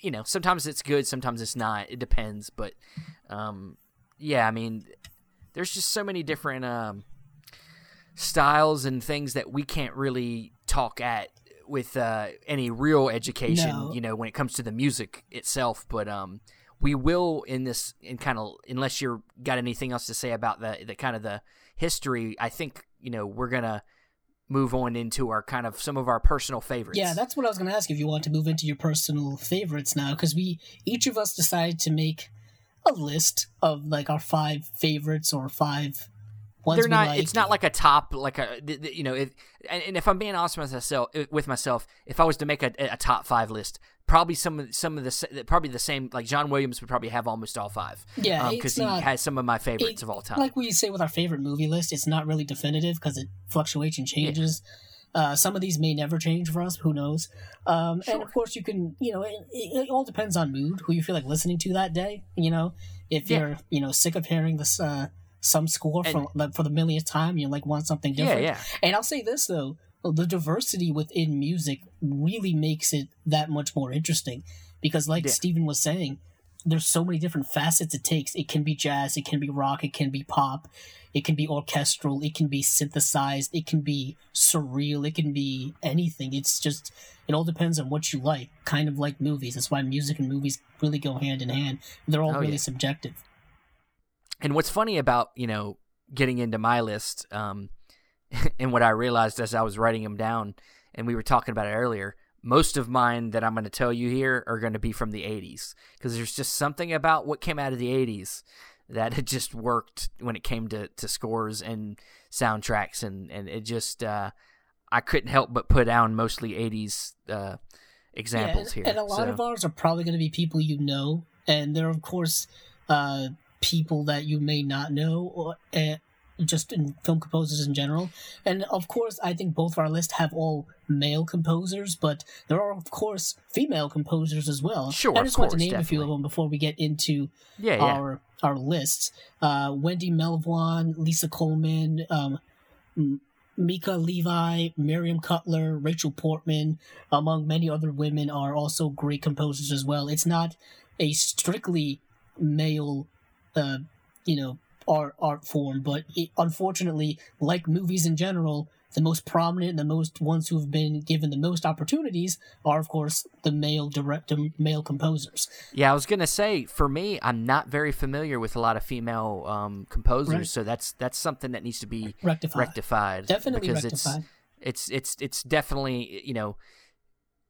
you know sometimes it's good sometimes it's not it depends but um yeah i mean there's just so many different um styles and things that we can't really talk at with uh, any real education, No. you know, when it comes to the music itself. But um, we will in this, in kind of, unless you're got anything else to say about the the kind of the history. I think you know we're gonna move on into our kind of some of our personal favorites. Yeah, that's what I was going to ask if you want to move into your personal favorites now, because we each of us decided to make a list of like our five favorites or five ones they're not like. it's not like a top like a you know if and, if i'm being honest with myself with myself if i was to make a, a top five list probably some of some of the probably the same like john williams would probably have almost all five Yeah, because it's he has some of my favorites it- of all time Like we say with our favorite movie list, it's not really definitive because it fluctuates and changes. Uh, some of these may never change for us. Who knows? Um, And of course, you can, you know, it, it, it all depends on mood, who you feel like listening to that day. You know, if Yeah. you're, you know, sick of hearing this uh, some score for like, for the millionth time, you like want something different. yeah yeah And I'll say this though, the diversity within music really makes it that much more interesting because like Yeah. Steven was saying, there's so many different facets it takes. It can be jazz, it can be rock, it can be pop, it can be orchestral, it can be synthesized, it can be surreal, it can be anything. It's just it all depends on what you like, kind of like movies. That's why music and movies really go hand in hand. They're all Oh, really yeah. subjective. and what's funny about you know getting into my list um [LAUGHS] and what i realized as i was writing them down and we were talking about it earlier most of mine that i'm going to tell you here are going to be from the 80s because there's just something about what came out of the 80s that had just worked when it came to, to scores and soundtracks and, and it just uh, i couldn't help but put down mostly 80s uh, examples yeah, and, here and a lot So- of ours are probably going to be people you know, and there are of course uh, people that you may not know, or uh, just in film composers in general. And of course, I think both of our lists have all male composers, but there are of course female composers as well. Sure, I of just want to name a few of them before we get into yeah yeah our our lists. Uh, Wendy Melvoin, Lisa Coleman, um, Mika Levi, Miriam Cutler, Rachel Portman, among many other women, are also great composers as well. It's not a strictly male, uh, you know, art art form, but it, unfortunately, like movies in general, the most prominent and the most ones who have been given the most opportunities are, of course, the male direct male composers. Yeah, I was gonna say for me, I'm not very familiar with a lot of female um, composers, Right. so that's that's something that needs to be Rectified. rectified. Definitely because rectified. it's it's it's it's definitely you know,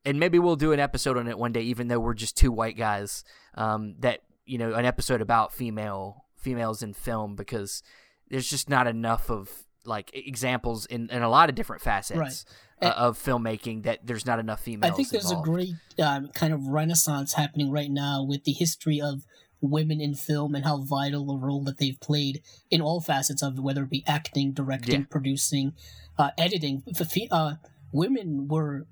and maybe we'll do an episode on it one day, even though we're just two white guys. Um, that you know, an episode about female females in film because there's just not enough of like examples in, in a lot of different facets Right. uh, of filmmaking that there's not enough females. I think there's involved. a great um, kind of renaissance happening right now with the history of women in film and how vital a role that they've played in all facets of it, whether it be acting, directing, Yeah. producing, uh, editing. The uh, women were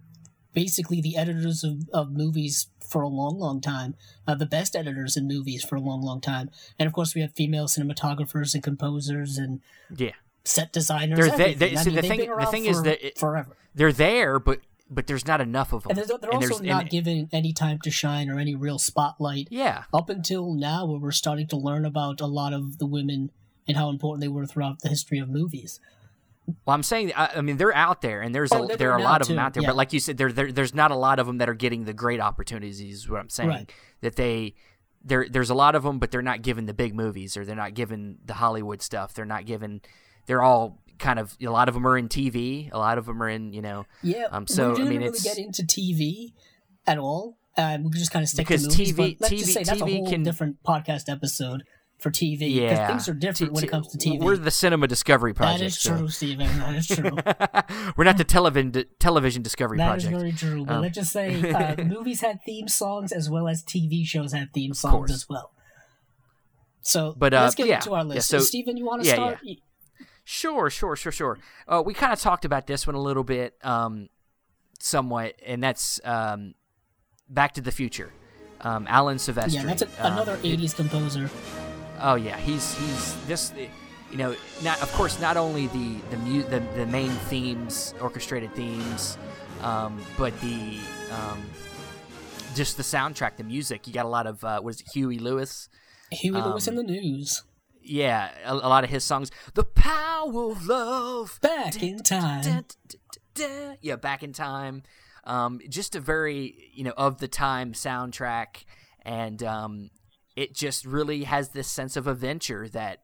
basically the editors of, of movies for a long, long time, uh, the best editors in movies for a long, long time. And of course, we have female cinematographers and composers and yeah. set designers. They're they- they- mean, the thing- the thing is that it- forever. They're there, but but there's not enough of them. And they're, they're And also not given any time to shine or any real spotlight Yeah, up until now where we're starting to learn about a lot of the women and how important they were throughout the history of movies. Well, I'm saying, I, I mean, they're out there, and there's Oh, a, there are a lot of them out there. yeah. But like you said, there, there there's not a lot of them that are getting the great opportunities. Is what I'm saying. Right. That they there there's a lot of them, but they're not given the big movies, or they're not given the Hollywood stuff. They're not given. They're all kind of a lot of them are in TV. A lot of them are in you know Yeah. Um, so, we I didn't mean, really it's- get into TV at all. Um, we just kind of stick Because to movies. TV let's just TV say that's a TV whole can- different podcast episode for TV. Yeah things are different T- when it comes to TV. We're the Cinema Discovery Project. that is so- true, Steven. That is true. [LAUGHS] we're not the television television Discovery That Project. That is very true. But Um, let's just say uh, [LAUGHS] movies had theme songs as well as TV shows had theme songs as well. So, But, uh, let's get yeah, into our yeah, list. so- Steven, you want to yeah, start? Sure, sure, sure, sure. Uh, we kind of talked about this one a little bit, um, somewhat, and that's um, Back to the Future. Um, Alan Silvestri. Yeah, that's a, um, another '80s composer. Oh yeah, he's he's this. You know, not of course not only the the mu- the, the main themes, orchestrated themes, um, but the um, just the soundtrack, the music. You got a lot of uh, what is it, Huey Lewis? Huey Lewis in um, the news. Yeah, a, a lot of his songs. The power of love. Back in time. Yeah, back in time. Um, just a very you know of the time soundtrack, and um, it just really has this sense of adventure that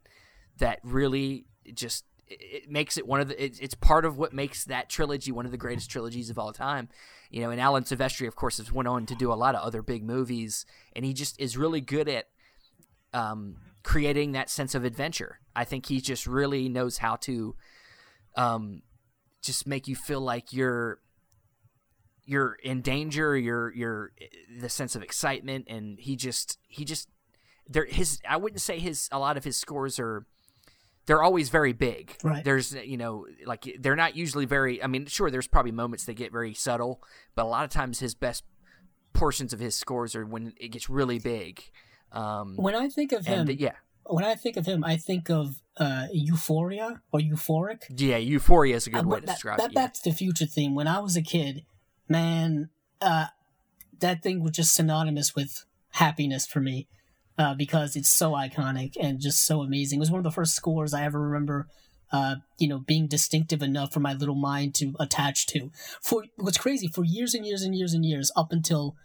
that really just it makes it one of the. It, it's part of what makes that trilogy one of the greatest trilogies of all time. You know, and Alan Silvestri, of course, has went on to do a lot of other big movies, and he just is really good at um, creating that sense of adventure. I think he just really knows how to um, just make you feel like you're you're in danger. You're you're the sense of excitement, and he just he just there his I wouldn't say his a lot of his scores are they're always very big. Right. There's you know like they're not usually very. I mean, sure, there's probably moments that get very subtle, but a lot of times his best portions of his scores are when it gets really big. Um, When I think of him, yeah, when I think of him, I think of uh, Euphoria or Euphoric. yeah, Euphoria is a good Uh, way to that, describe that it. yeah. To the Future theme. When I was a kid, man, uh, that thing was just synonymous with happiness for me uh, because it's so iconic and just so amazing. It was one of the first scores I ever remember. Uh, you know, being distinctive enough for my little mind to attach to. For what's crazy, for years and years and years and years, up until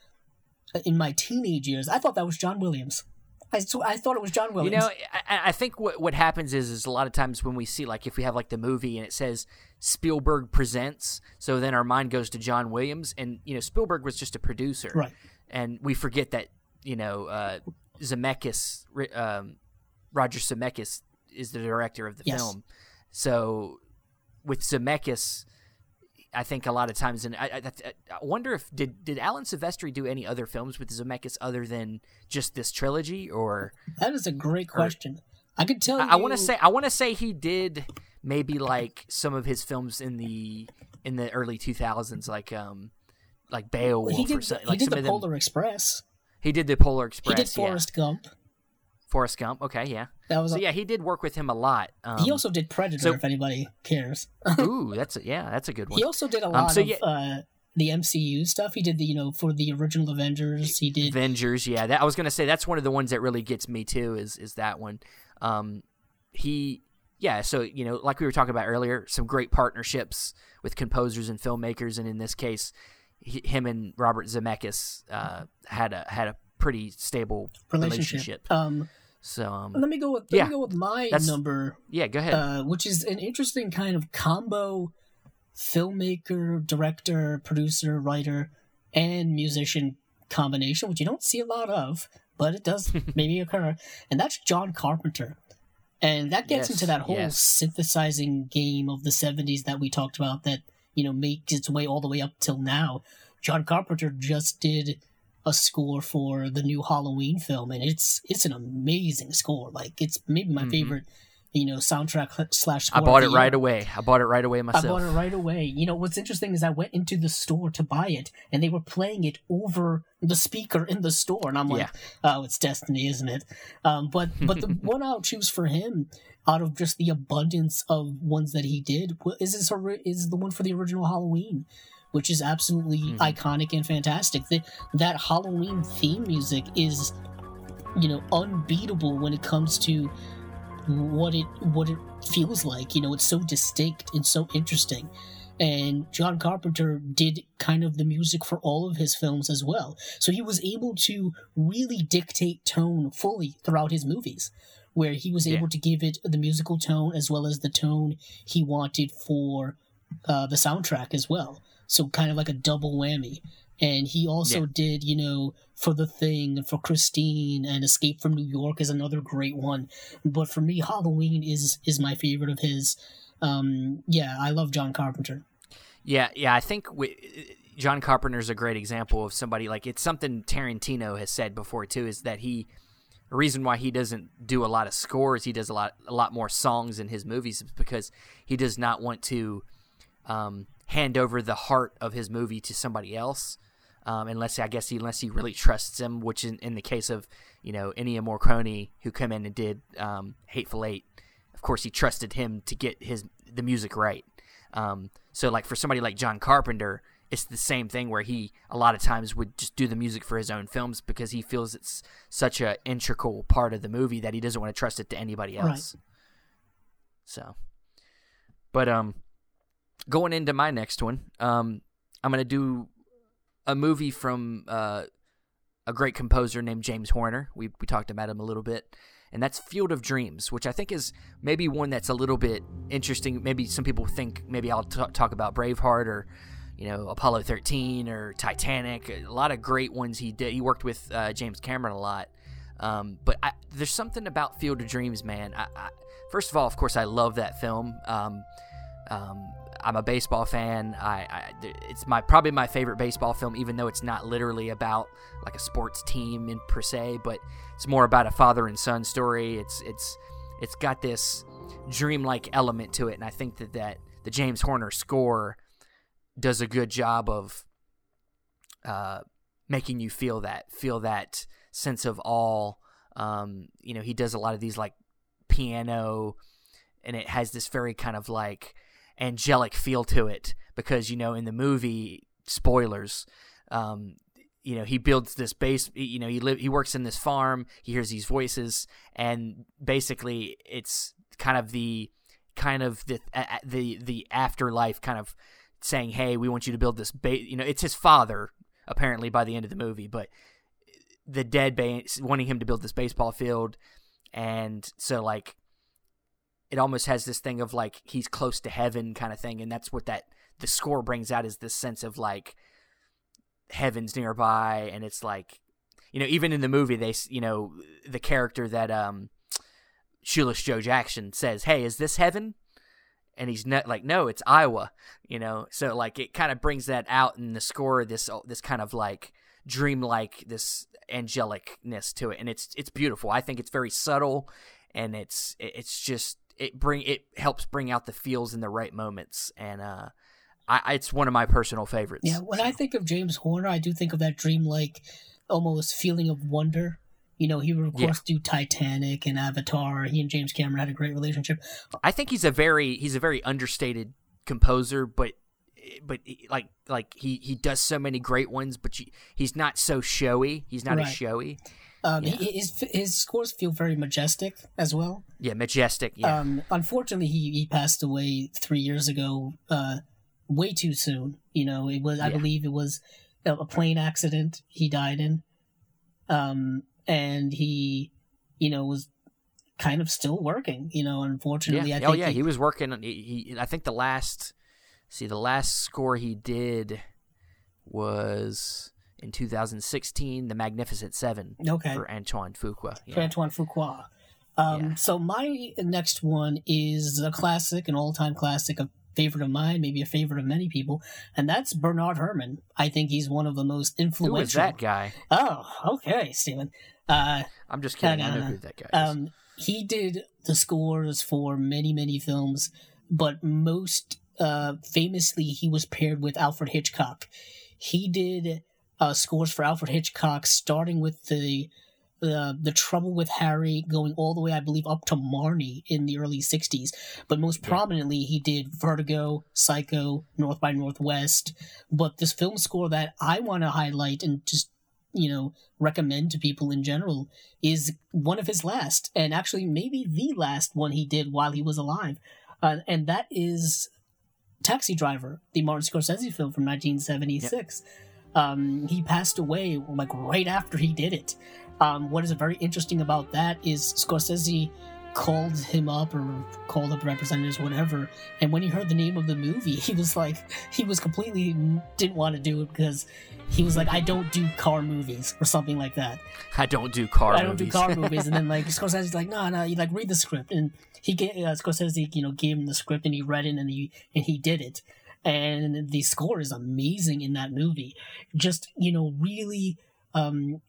uh, in my teenage years, I thought that was John Williams. I, sw- I thought it was John Williams. You know, I, I think what what happens is is a lot of times when we see like if we have like the movie and it says Spielberg presents, so then our mind goes to John Williams, and you know Spielberg was just a producer, Right. And we forget that you know uh, Zemeckis, um, Roger Zemeckis is the director of the Yes. film, so with Zemeckis. I think a lot of times, and I, I, I wonder if did did Alan Silvestri do any other films with Zemeckis other than just this trilogy, or that is a great question. I could tell you. I, I want to say I want to say he did maybe like some of his films in the in the early 2000s, like um like Beowulf he or did. something. he Like did the of them. Polar Express. He did the Polar Express. he did yeah. Forrest Gump. Forrest Gump. Okay, yeah. That was. So a- yeah, he did work with him a lot. Um, he also did Predator. so- if anybody cares, [LAUGHS] ooh, that's a, yeah, that's a good one. he also did a lot so of yeah- uh, the MCU stuff. He did the you know for the original Avengers. He did. Avengers, yeah. That I was gonna say that's one of the ones that really gets me too. Is is that one? Um, he, yeah. So you know, like we were talking about earlier, some great partnerships with composers and filmmakers, and in this case, he, him and Robert Zemeckis uh, had a had a pretty stable relationship. Um, So um, let me go with let Yeah. me go with my number, yeah, go ahead. uh, which is an interesting kind of combo filmmaker, director, producer, writer, and musician combination, which you don't see a lot of, but it does [LAUGHS] maybe occur, and that's John Carpenter. And that gets Yes, into that whole yes. synthesizing game of the 70s that we talked about that, you know, makes its way all the way up till now. John Carpenter just did a score for the new Halloween film, and it's it's an amazing score. Like it's maybe my Mhm. favorite, you know, soundtrack slash. I bought it right year. away. I bought it right away myself. I bought it right away. You know what's interesting is I went into the store to buy it, and they were playing it over the speaker in the store, and I'm like, "Oh, it's destiny, isn't it?" Um, but but the [LAUGHS] one I'll choose for him, out of just the abundance of ones that he did, is his, ori- is the one for the original Halloween, which is absolutely Mhm. iconic and fantastic. The, that Halloween theme music is, you know, unbeatable when it comes to what it what it feels like. You know, it's so distinct and so interesting. And John Carpenter did kind of the music for all of his films as well. So he was able to really dictate tone fully throughout his movies, where he was able Yeah. to give it the musical tone as well as the tone he wanted for uh, the soundtrack as well. So kind of like a double whammy. And he also Yeah. did, you know, for The Thing, for Christine, and Escape from New York is another great one. But for me, Halloween is is my favorite of his. Um, yeah, I love John Carpenter. Yeah, yeah. I think we, John Carpenter's a great example of somebody like it's something Tarantino has said before too. Is that he the reason why he doesn't do a lot of scores, he does a lot a lot more songs in his movies, is because he does not want to um, hand over the heart of his movie to somebody else. Um, unless I guess he, unless he really trusts him, which in, in the case of you know Ennio Morricone, who came in and did um, Hateful Eight, of course he trusted him to get his the music right. Um, so like for somebody like John Carpenter, it's the same thing where he a lot of times would just do the music for his own films because he feels it's such a integral part of the movie that he doesn't want to trust it to anybody Right. else. So, but um, going into my next one, um, I'm gonna do a movie from uh, a great composer named James Horner. We we talked about him a little bit, and that's Field of Dreams, which I think is maybe one that's a little bit interesting. Maybe some people think maybe I'll t- talk about Braveheart or you know Apollo 13 or Titanic. A lot of great ones he did. He worked with uh, James Cameron a lot. Um, but I, there's something about Field of Dreams, man. I, I, first of all, of course, I love that film. Um, um, I'm a baseball fan. I, it's my probably my favorite baseball film, even though it's not literally about like a sports team in per se, but it's more about a father and son story. It's it's it's got this dreamlike element to it, and I think that that the James Horner score does a good job of uh, making you feel that feel that sense of awe. Um, you know, he does a lot of these like piano, and it has this very kind of like angelic feel to it because you know in the movie spoilers um you know he builds this base you know he live he works in this farm he hears these voices and basically it's kind of the kind of the the the afterlife kind of saying hey we want you to build this ba-, you know it's his father apparently by the end of the movie but the dead ba- wanting him to build this baseball field and so like it almost has this thing of like he's close to heaven kind of thing and that's what that the score brings out is this sense of like heaven's nearby and it's like you know even in the movie they you know the character that um shoeless joe jackson says hey is this heaven and he's not like no it's iowa you know? So like it kind of brings that out in the score this this kind of like dreamlike this angelicness to it. And it's it's beautiful. I think it's very subtle and it's it's just it bring it helps bring out the feels in the right moments. And uh I, I- it's one of my personal favorites. Yeah, when I think of James Horner, I do think of that dreamlike, almost feeling of wonder. You know, he would of Yeah. course do Titanic and Avatar. He and James Cameron had a great relationship. I think he's a very he's a very understated composer, but but like like he he does so many great ones, but you, he's not so showy. He's not Right. as showy. Um, Yeah. he- his his scores feel very majestic as well. Yeah, majestic. Yeah, Um, unfortunately, he, he passed away three years ago, uh, way too soon. You know, it was I Yeah. believe it was a a plane accident he died in, um, and he, you know, was kind of still working. You know, unfortunately, yeah. I oh think yeah, he, he was working. He, he I think the last see the last score he did was in 2016, The Magnificent Seven okay for Antoine Fuqua. for Antoine Fuqua. Um, Yeah. So my next one is a classic, an all-time classic, a favorite of mine, maybe a favorite of many people, and that's Bernard Herrmann. I think he's one of the most influential. Who is that guy? Oh, okay, Steven. Uh, I'm just kidding. no, I know no. who that guy is. um, he did the scores for many, many films, but most uh, famously, he was paired with Alfred Hitchcock. He did uh, scores for Alfred Hitchcock, starting with the the the Trouble with Harry, going all the way, I believe, up to Marnie in the early '60s. But most prominently, he did Vertigo, Psycho, North by Northwest. But this film score that I want to highlight and just you know recommend to people in general is one of his last, and actually maybe the last one he did while he was alive, uh, and that is Taxi Driver, the Martin Scorsese film from 1976. Yep. Um, he passed away like right after he did it. Um, what is very interesting about that is Scorsese called him up or called up representatives, whatever. And when he heard the name of the movie, [LAUGHS] he was like, he was completely didn't want to do it because he was like, I don't do car movies or something like that. I don't do car. I don't do car movies. And then like [LAUGHS] Scorsese's like, no, no, you like read the script. And he gave uh, Scorsese, you know, gave him the script and he read it and he and he did it. And the score is amazing in that movie. Just you know, really um,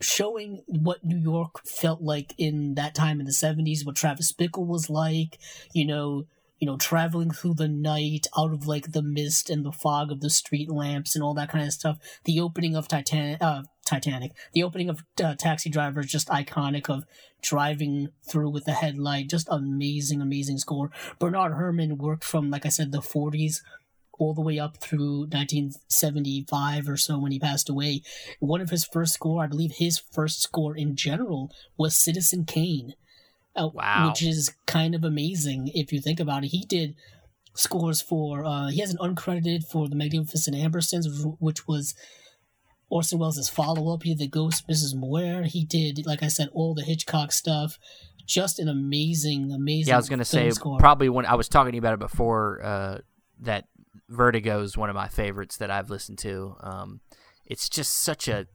showing what New York felt like in that time in the 70s, what Travis Bickle was like, you know, you know, traveling through the night out of like the mist and the fog of the street lamps and all that kind of stuff. The opening of Titan- uh, Titanic, the opening of uh, Taxi Driver is just iconic of driving through with the headlight. Just amazing, amazing score. Bernard Herrmann worked from, like I said, the 40s all the way up through 1975 or so when he passed away. One of his first score, I believe his first score in general, was Citizen Kane. Uh, wow. Which is kind of amazing if you think about it. He did scores for, uh, he has an uncredited for The Magnificent Ambersons, which was Orson Welles' follow up. He did The Ghost Mrs. Muir. He did, like I said, all the Hitchcock stuff. Just an amazing, amazing. Yeah, I was going to say score. probably when I was talking to you about it before uh, that Vertigo is one of my favorites that I've listened to. Um, it's just such a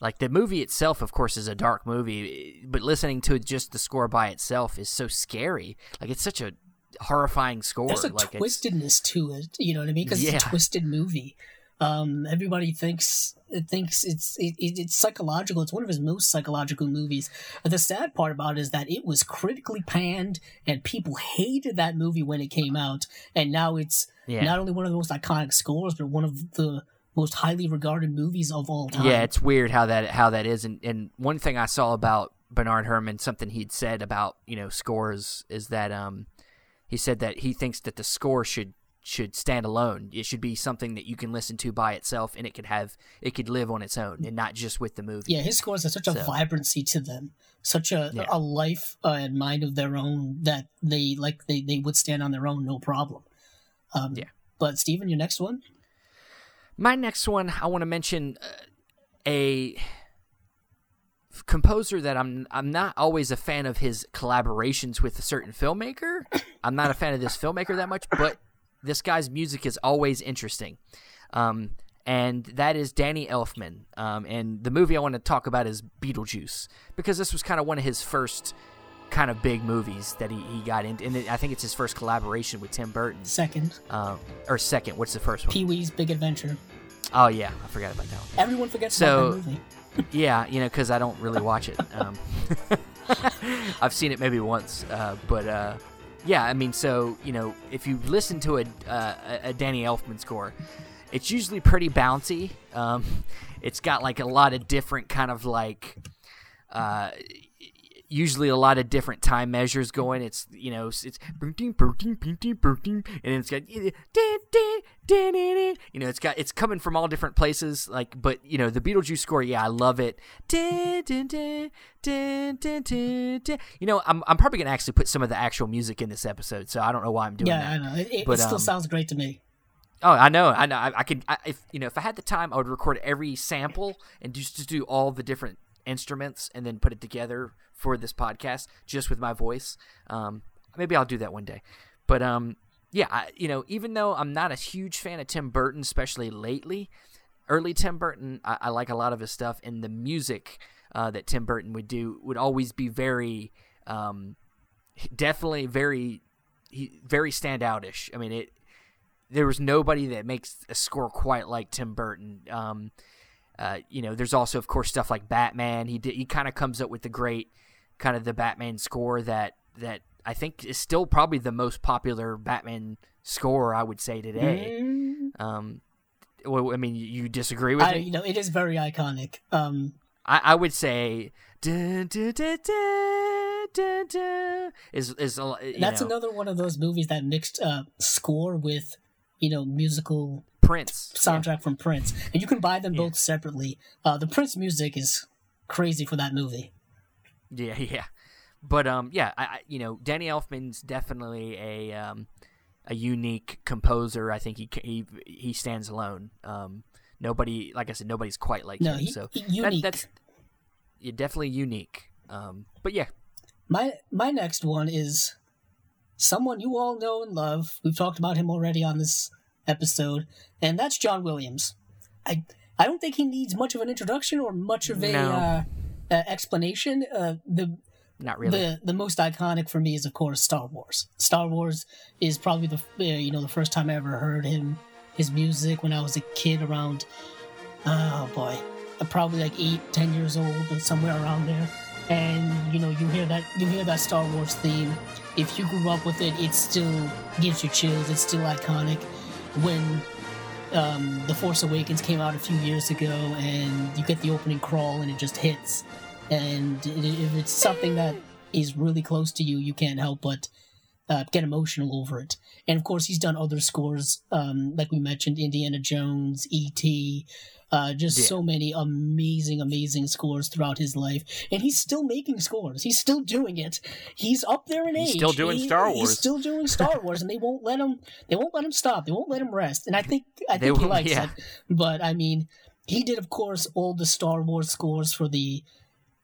like the movie itself, of course, is a dark movie, but listening to just the score by itself is so scary. Like it's such a horrifying score. There's a like twistedness to it. You know what I mean? Because yeah. it's a twisted movie. Um, everybody thinks it thinks it's it, it's psychological. It's one of his most psychological movies. The sad part about it is that it was critically panned, and people hated that movie when it came out. And now it's yeah. not only one of the most iconic scores, but one of the most highly regarded movies of all time. Yeah, it's weird how that how that is. And, and one thing I saw about Bernard Herrmann, something he'd said about you know scores, is that um, he said that he thinks that the score should should stand alone. It should be something that you can listen to by itself, and it could have it could live on its own, and not just with the movie. Yeah, his scores have such a so, vibrancy to them, such a yeah. a life uh, and mind of their own that they like they they would stand on their own, no problem. Um, yeah. But Steven, your next one. My next one, I want to mention uh, a composer that I'm I'm not always a fan of his collaborations with a certain filmmaker. I'm not a fan of this filmmaker that much, but this guy's music is always interesting. Um, and that is Danny Elfman. Um, and the movie I want to talk about is Beetlejuice because this was kind of one of his first kind of big movies that he, he got into. And I think it's his first collaboration with Tim Burton. Second. Uh, or second. What's the first one? Pee Wee's Big Adventure. Oh, yeah. I forgot about that one. Everyone forgets so, about that movie. [LAUGHS] yeah, you know, because I don't really watch it. Um, [LAUGHS] I've seen it maybe once, uh, but uh, yeah, I mean, so you know, if you listen to a uh, a Danny Elfman score, it's usually pretty bouncy. Um, [LAUGHS] it's got like a lot of different kind of like uh, usually a lot of different time measures going. It's you know it's and it's got you know it's got it's coming from all different places. Like, but you know the Beetlejuice score, yeah, I love it. You know, I'm I'm probably gonna actually put some of the actual music in this episode, so I don't know why I'm doing yeah, that. I know. It, but, it still um, sounds great to me. Oh, I know, I know. I, I could, I, if you know, if I had the time, I would record every sample and just to do all the different instruments and then put it together for this podcast just with my voice. Um, maybe I'll do that one day. But um, yeah, I, you know, even though I'm not a huge fan of Tim Burton, especially lately, early Tim Burton, I, I like a lot of his stuff, and the music uh, that Tim Burton would do would always be very, um, definitely very, very standoutish. I mean, it. There was nobody that makes a score quite like Tim Burton. Um, uh, you know, there's also, of course, stuff like Batman. He did, he kind of comes up with the great kind of the Batman score that that I think is still probably the most popular Batman score I would say today. Mm. Um, well, I mean, you disagree with I, me? You know, it is very iconic. Um, I, I would say is is that's know. another one of those movies that mixed uh, score with you know musical Prince soundtrack yeah. from Prince, and you can buy them both separately. Uh, the Prince music is crazy for that movie. Yeah, [LAUGHS] yeah, but um, yeah, I, I you know Danny Elfman's definitely a um, a unique composer. I think he he he stands alone. Um, nobody, like I said, nobody's quite like no, him. He, so unique. That, that's yeah, definitely unique. Um, but yeah, my my next one is someone you all know and love. We've talked about him already on this episode, and that's John Williams. I I don't think he needs much of an introduction or much of a No. uh, uh, explanation. Uh, the not really. the the most iconic for me is of course Star Wars. Star Wars is probably the uh, you know the first time I ever heard him his music when I was a kid around oh boy uh, probably like eight ten years old or somewhere around there and you know you hear that you hear that Star Wars theme if you grew up with it it still gives you chills it's still iconic when um, the Force Awakens came out a few years ago and you get the opening crawl and it just hits and if it's something that is really close to you, you can't help but uh, get emotional over it. And of course, he's done other scores, um, like we mentioned, Indiana Jones, E.T., uh, just Yeah. so many amazing, amazing scores throughout his life. And he's still making scores. He's still doing it. He's up there in He's age. still doing He- Star Wars. He's still doing Star [LAUGHS] Wars, and they won't let him. They won't let him stop. They won't let him rest. And I think I think he likes yeah. it. But I mean, he did, of course, all the Star Wars scores for the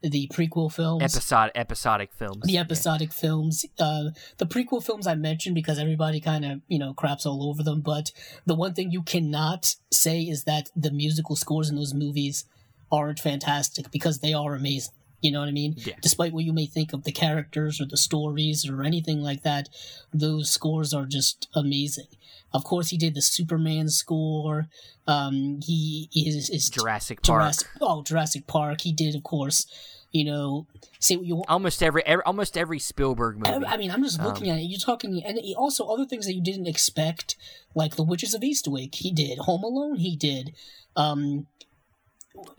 the prequel films Episod episodic films. the Yeah. episodic films uh the prequel films i mentioned because everybody kind of you know craps all over them but the one thing you cannot say is that the musical scores in those movies aren't fantastic because they are amazing you know what i mean Yeah. despite what you may think of the characters or the stories or anything like that those scores are just amazing of course he did the superman score um he is, is Jurassic Park. Jurassic, oh Jurassic Park. He did, of course. You know, say what you want. Almost every, every almost every Spielberg movie. I, I mean, I'm just Um, looking at it. You're talking, and also other things that you didn't expect, like The Witches of Eastwick. He did Home Alone. He did um,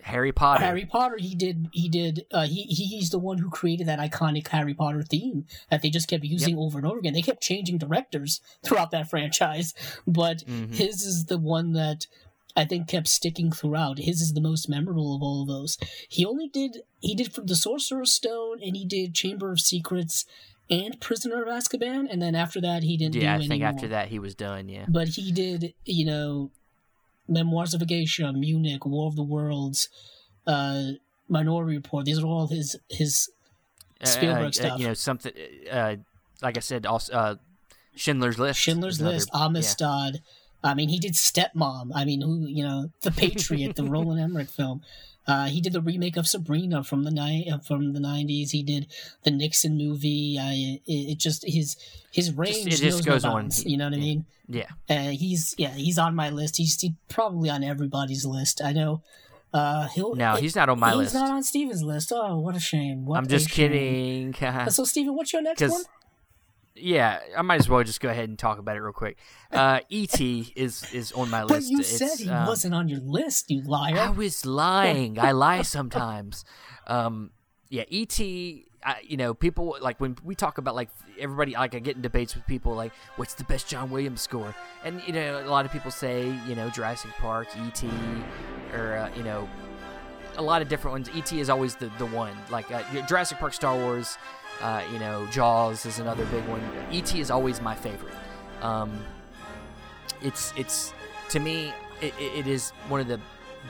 Harry Potter. Harry Potter. He did. He did. Uh, he he's the one who created that iconic Harry Potter theme that they just kept using over and over again. They kept changing directors [LAUGHS] throughout that franchise, but Mhm. his is the one that I think kept sticking throughout. His is the most memorable of all of those. He only did he did for the Sorcerer's Stone and he did Chamber of Secrets and Prisoner of Azkaban, and then after that he didn't Yeah, I do think after that he was done. Yeah. But he did, you know, Memoirs of a Geisha, Munich, War of the Worlds, uh, Minority Report. These are all his his Spielberg uh, stuff. you know something. Uh, like I said, also uh, Schindler's List. Schindler's another- List, yeah. Amistad. I mean, he did Stepmom. I mean, who you know, The Patriot, the [LAUGHS] Roland Emmerich film. Uh, he did the remake of Sabrina from the ni- uh, from the nineties. He did the Nixon movie. I, it, it just his his range it just goes no on. bounds, You know what I mean? Yeah. Uh, he's yeah, he's on my list. He's he, probably on everybody's list. I know. Uh, he'll No, he's not on my he's list. He's not on Steven's list. Oh, what a shame. What I'm just shame. kidding. [LAUGHS] So, Steven, what's your next one? Yeah, I might as well just go ahead and talk about it real quick. Uh, E.T. is is on my [LAUGHS] list. But you It's, said he um, wasn't on your list, you liar. I was lying. I lie sometimes. Um, yeah, E.T. I, you know, people like when we talk about like everybody like I get in debates with people like what's the best John Williams score, and you know a lot of people say you know Jurassic Park, E.T. or uh, you know a lot of different ones. E.T. is always the the one. Like uh, Jurassic Park, Star Wars, uh, you know Jaws is another big one. E.T. is always my favorite. Um, it's it's to me it, it is one of the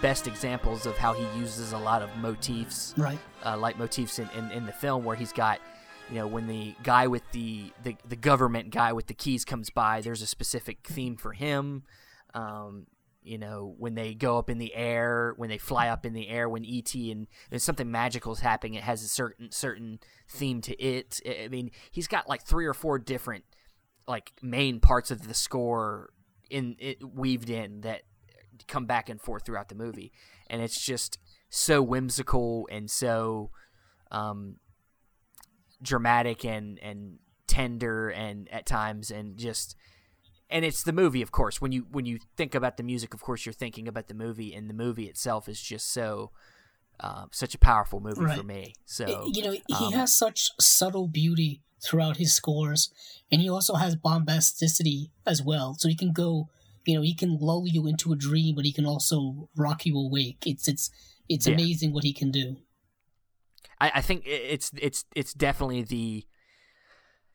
best examples of how he uses a lot of motifs right. uh, like motifs in, in, in the film where he's got you know when the guy with the, the the government guy with the keys comes by there's a specific theme for him um, you know when they go up in the air when they fly up in the air when E.T. and there's something magical is happening it has a certain certain theme to it. I mean he's got like three or four different like main parts of the score in it weaved in that come back and forth throughout the movie. And it's just so whimsical and so um, dramatic and and tender and at times and just and it's the movie of course when you when you think about the music of course you're thinking about the movie and the movie itself is just so uh, such a powerful movie Right. for me so you know, he um, has such subtle beauty throughout his scores, and he also has bombasticity as well. So he can go you know he can lull you into a dream, but he can also rock you awake. It's it's it's Yeah. amazing what he can do. I, I think it's it's it's definitely the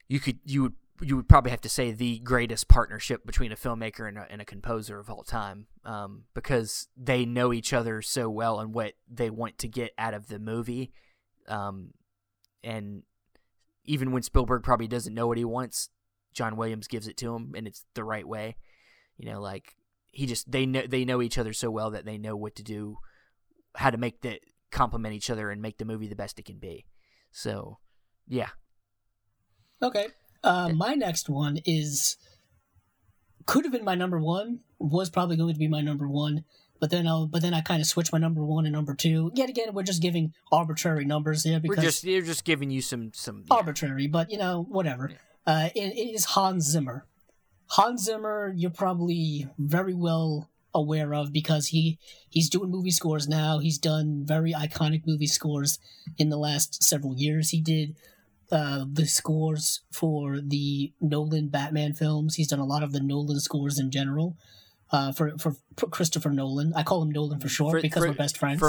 you could you would you would probably have to say the greatest partnership between a filmmaker and a, and a composer of all time um, because they know each other so well and what they want to get out of the movie um, and even when Spielberg probably doesn't know what he wants John Williams gives it to him and it's the right way you know like he just they know they know each other so well that they know what to do how to make the complement each other and make the movie the best it can be. So, yeah, Okay. Uh, my next one is could have been my number one. Was probably going to be my number one, but then I'll but then I kind of switched my number one and number two. Yet again, we're just giving arbitrary numbers here because we're just they're just giving you some some yeah. arbitrary, but you know whatever. Yeah. Uh, it, it is Hans Zimmer. Hans Zimmer, you're probably very well aware of because he he's doing movie scores now. He's done very iconic movie scores in the last several years. He did uh, the scores for the Nolan Batman films. He's done a lot of the Nolan scores in general. Uh, for, for Christopher Nolan, I call him Nolan for short For- because for- we're best friends.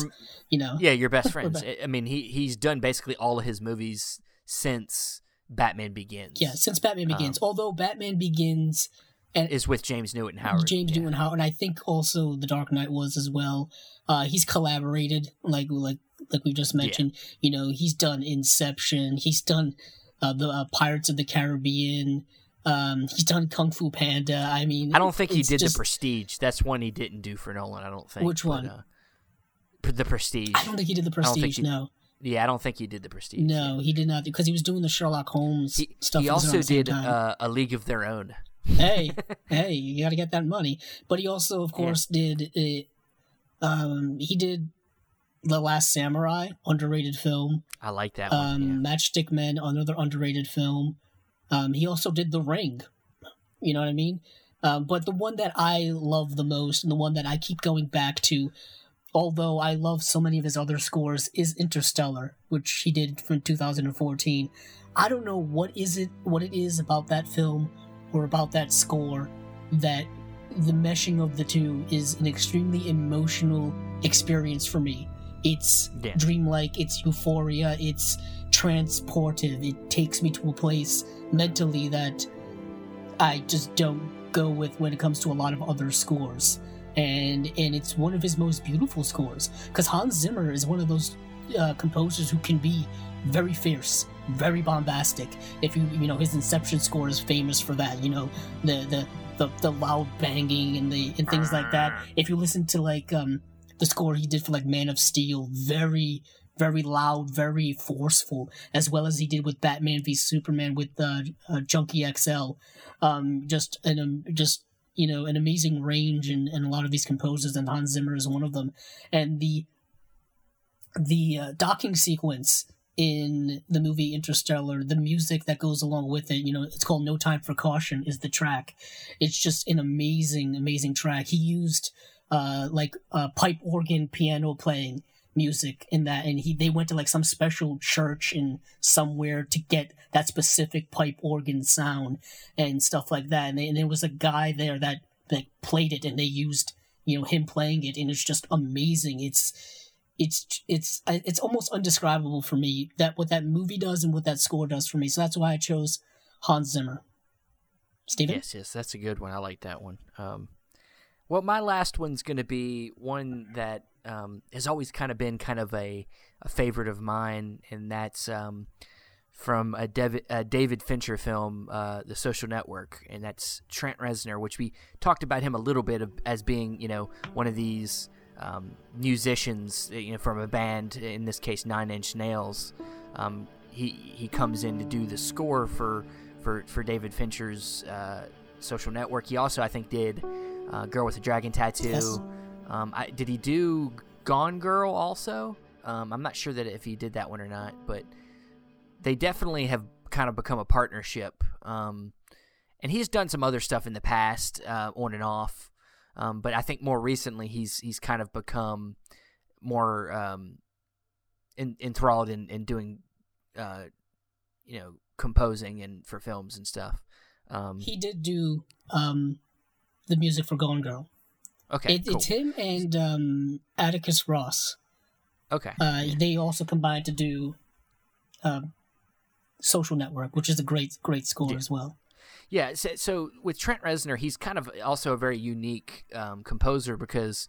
you know, yeah, your best [LAUGHS] friends. I- mean, he he's done basically all of his movies since Batman Begins. yeah. Since Batman Begins, although Batman Begins and is with James Newton Howard. James yeah. Newton Howard, and I think also The Dark Knight was as well. Uh, he's collaborated, like like like we just mentioned. You know, he's done Inception. He's done uh, the uh, Pirates of the Caribbean. Um, he's done Kung Fu Panda. I mean, I don't think he did just- the Prestige. That's one he didn't do for Nolan. I don't think. Which but, one? uh, the Prestige. I don't think he did the Prestige. he- no, Yeah, I don't think he did the Prestige. no, he did not because he was doing the Sherlock Holmes He, stuff. he also did uh, a League of Their Own. hey, [LAUGHS] hey, you got to get that money. But he also, of Yeah. course, did uh, um, he did the Last Samurai, underrated film. I like that one. Um, Matchstick Men, another underrated film. Um, he also did The Ring. You know what I mean? Um, but the one that I love the most, and the one that I keep going back to, although I love so many of his other scores, is Interstellar, which he did from 2014. I don't know what is it, what it is about that film or about that score that the meshing of the two is an extremely emotional experience for me. It's Yeah. Dreamlike, it's euphoria, it's transportive. It takes me to a place mentally that I just don't go with when it comes to a lot of other scores. And and it's one of his most beautiful scores because Hans Zimmer is one of those uh, composers who can be very fierce, very bombastic. If you you know his Inception score is famous for that. You know the the the, the loud banging and the and things like that. If you listen to like um the score he did for like Man of Steel, very very loud, very forceful, as well as he did with Batman v Superman with uh, uh, Junkie XL. Um, just an um, just you know an amazing range and a lot of these composers, and Hans Zimmer is one of them. And the the uh, docking sequence in the movie Interstellar, the music that goes along with it, you know, it's called No Time for Caution, is the track. It's just an amazing, amazing track. He used uh, like uh, pipe organ piano playing music in that and he they went to like some special church in somewhere to get that specific pipe organ sound and stuff like that and, they, and there was a guy there that that played it and they used you know him playing it and it's just amazing it's it's it's it's almost undescribable for me that what that movie does and what that score does for me so that's why i chose hans zimmer Steven? Yes, yes, that's a good one. I like that one. Um, well, my last one's going to be one that um, has always kind of been kind of a, a favorite of mine, and that's um, from a, Dev- a David Fincher film, uh, The Social Network, and that's Trent Reznor, which we talked about him a little bit of, as being, you know, one of these um, musicians, you know, from a band, in this case, Nine Inch Nails. Um, he he comes in to do the score for for for David Fincher's uh, Social Network. He also, I think, did uh, Girl with a Dragon Tattoo. Yes. Um, I, did he do Gone Girl also? Um, I'm not sure that if he did that one or not, but they definitely have kind of become a partnership. Um, and he's done some other stuff in the past, uh, on and off. Um, but I think more recently he's he's kind of become more um, en- enthralled in, in doing, uh, you know, composing and for films and stuff. Um, he did do um the music for Gone Girl. Okay, It, cool. It's him and um, Atticus Ross. okay, Uh, they also combined to do um, Social Network, which is a great, great score Yeah. as well. Yeah, so, so with Trent Reznor, he's kind of also a very unique um, composer because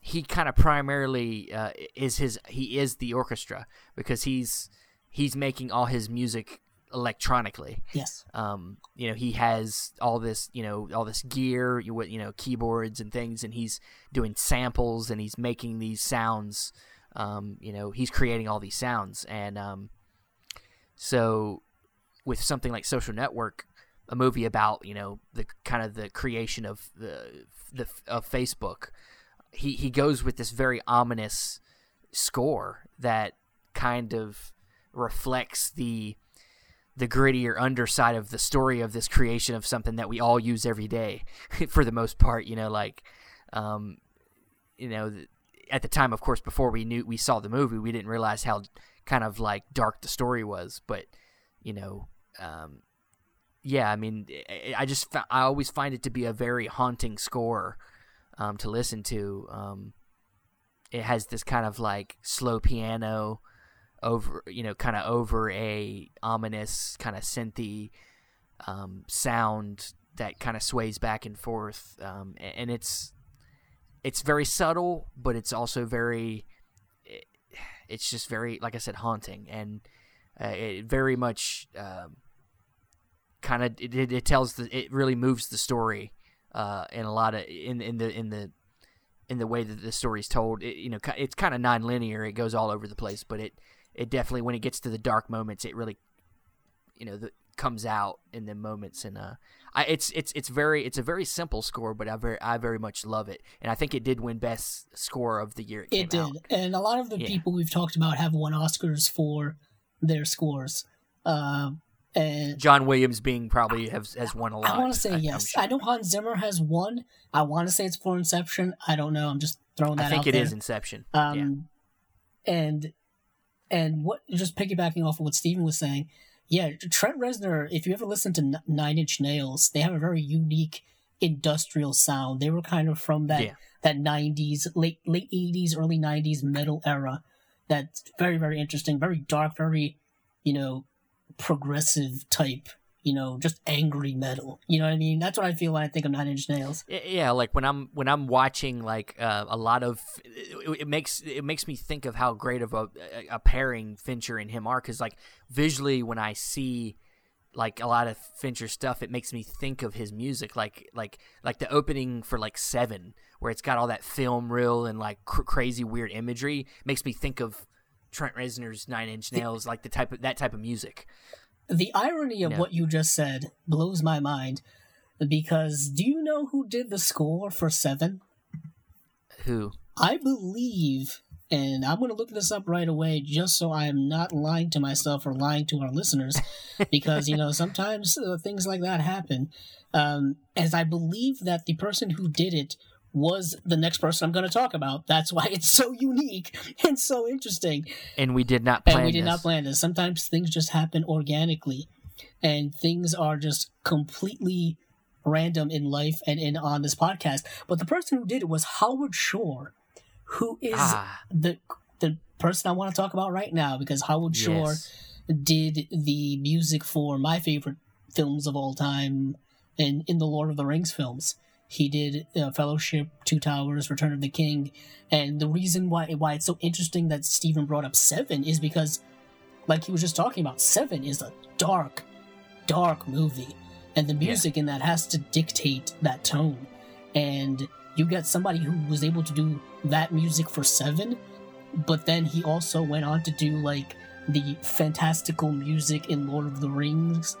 he kind of primarily uh, is his he is the orchestra because he's he's making all his music electronically. Yes. Um, you know, he has all this you know all this gear, you you know keyboards and things, and he's doing samples and he's making these sounds. Um, you know, he's creating all these sounds, and um, so with something like Social Network, a movie about you know the kind of the creation of the the of Facebook, he he goes with this very ominous score that kind of reflects the the grittier underside of the story of this creation of something that we all use every day [LAUGHS] for the most part you know like um you know at the time of course before we knew we saw the movie we didn't realize how kind of like dark the story was but you know um yeah i mean i, I just i always find it to be a very haunting score um to listen to um it has this kind of like slow piano over you know kind of over a ominous kind of synthy um, sound that kind of sways back and forth um, and it's it's very subtle but it's also very it, it's just very like i said haunting. And uh, it very much um, kind of it, it, it tells the it really moves the story uh, in a lot of in in the in the in the way that the story's told. It, you know it's kind of non-linear. It goes all over the place but it it definitely when it gets to the dark moments it really you know the, comes out in the moments and uh I, it's it's it's very it's a very simple score but I very I very much love it and I think it did win best score of the year it, It did. out. And a lot of the Yeah. people we've talked about have won Oscars for their scores. Uh, and John Williams being probably has has won a lot I want to say I'm yes. sure. I know Hans Zimmer has won I want to say it's for Inception. I don't know. I'm just throwing that out. I think out it there. is Inception Um, and and what just piggybacking off of what Steven was saying, yeah, Trent Reznor. If you ever listen to Nine Inch Nails, they have a very unique industrial sound. They were kind of from that Yeah. that '90s, late late '80s, early '90s metal era. That's very very interesting, very dark, very you know progressive type. You know, just angry metal. You know what I mean? That's what I feel when I think of Nine Inch Nails. Yeah like when i'm when i'm watching like uh, a lot of it, it makes it makes me think of how great of a, a pairing fincher and him are because like visually when i see like a lot of fincher stuff it makes me think of his music like like like the opening for like seven where it's got all that film reel and like cr- crazy weird imagery makes me think of trent reznor's nine inch nails like the type of that type of music The irony of what you just said blows my mind because do you know who did the score for Seven? who I believe, and I'm going to look this up right away just so I am not lying to myself or lying to our listeners [LAUGHS] because, you know, sometimes uh, things like that happen. Um, as I believe that the person who did it was the next person I'm going to talk about. That's why it's so unique [LAUGHS] and so interesting. and we did not plan and we did this. not plan this. Sometimes things just happen organically, and things are just completely random in life and in on this podcast. But the person who did it was Howard Shore, who is ah the the person I want to talk about right now because Howard Shore yes. did the music for my favorite films of all time and in the Lord of the Rings films. He did uh, Fellowship, Two Towers, Return of the King, and the reason why why it's so interesting that Steven brought up Seven is because, like he was just talking about, Seven is a dark, dark movie, and the music in that has to dictate that tone. And you get somebody who was able to do that music for Seven, but then he also went on to do like the fantastical music in Lord of the Rings,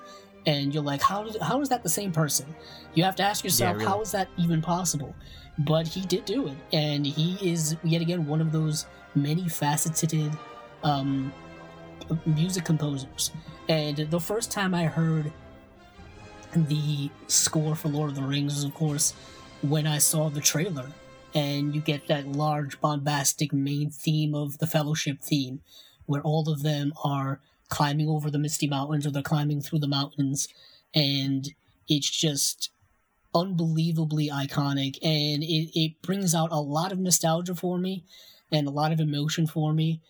and you're like, how did, how is that the same person? You have to ask yourself, really. how is that even possible? But he did do it, and he is yet again one of those many faceted um, music composers. And the first time I heard the score for Lord of the Rings was, of course, when I saw the trailer. And you get that large, bombastic main theme of the Fellowship theme, where all of them are climbing over the Misty Mountains or they're climbing through the mountains. And it's just unbelievably iconic. And it, it brings out a lot of nostalgia for me and a lot of emotion for me.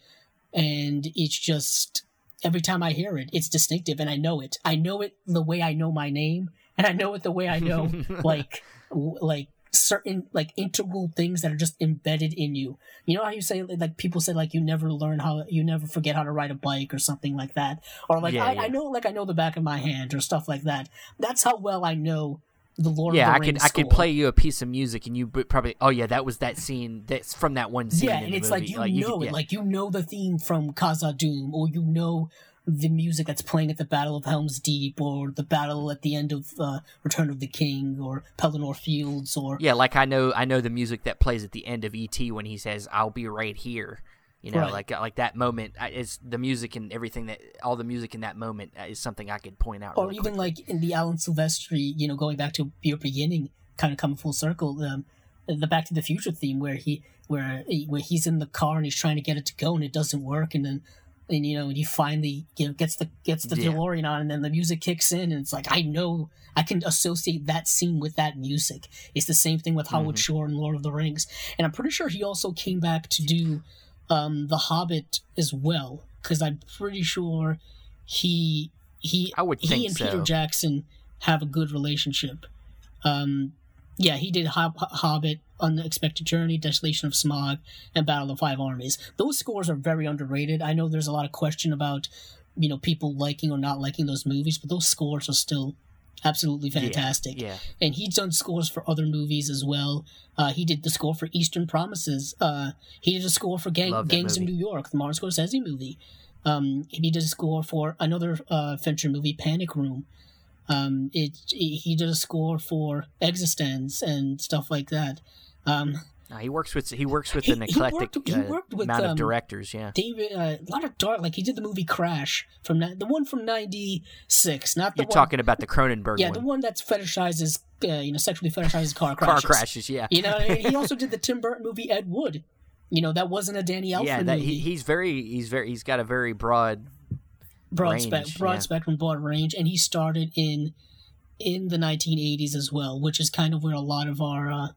And it's just every time i hear it it's distinctive and i know it. I know it the way i know my name and i know it the way i know [LAUGHS] like like certain like integral things that are just embedded in you. You know how you say like people say like you never learn how you never forget how to ride a bike or something like that, or like Yeah, I, yeah. I know like I know the back of my hand or stuff like that. That's how well I know the Lord yeah, of I the could I could score. play you a piece of music and you probably oh yeah that was that scene that's from that one scene. Yeah, and the it's movie. like you know could- it, yeah. like you know the theme from Khazad-dûm, or you know the music that's playing at the Battle of Helm's Deep, or the battle at the end of uh, Return of the King, or Pelennor Fields, or Yeah, like I know I know the music that plays at the end of E.T when he says I'll be right here. You know, Right. like like that moment is the music and everything that all the music in that moment uh, is something I could point out. or really even quickly. like in the Alan Silvestri, you know, going back to your beginning, kind of coming full circle, um, the Back to the Future theme where he where where he's in the car and he's trying to get it to go and it doesn't work, and then and you know and he finally you know gets the gets the Yeah. DeLorean on, and then the music kicks in, and it's like I know I can associate that scene with that music. It's the same thing with Howard Mhm. Shore and Lord of the Rings, and I'm pretty sure he also came back to do um, the Hobbit as well, because I'm pretty sure he he I would he and so. Peter Jackson have a good relationship. Um, yeah, he did Hob- Hobbit, Unexpected Journey, Desolation of Smaug, and Battle of Five Armies. Those scores are very underrated. I know there's a lot of question about, you know, people liking or not liking those movies, but those scores are still absolutely fantastic. Yeah, And he's done scores for other movies as well. Uh, he did the score for Eastern Promises. Uh, he did a score for Gang- Gangs movie. in New York, the Martin Scorsese movie. Um, he did a score for another uh, Fincher movie, Panic Room. Um, it, he did a score for eXistenZ and stuff like that. Um, No, he works with he works with He- an he eclectic worked- he uh, worked with, amount of um, directors. Yeah, David, uh, a lot of dark. Like he did the movie Crash from the one from '96, not the you're one. talking about the Cronenberg yeah, one. the one that's fetishizes, uh, you know, sexually fetishizes car crashes. [LAUGHS] Car crashes. crashes. Yeah, You know, I mean? he also did the [LAUGHS] Tim Burton movie Ed Wood. You know, that wasn't a Danny Elfman yeah. That movie. he, he's very he's very he's got a very broad. broad, range, spe- broad yeah. spectrum, broad range, and he started in in the 1980s as well, which is kind of where a lot of our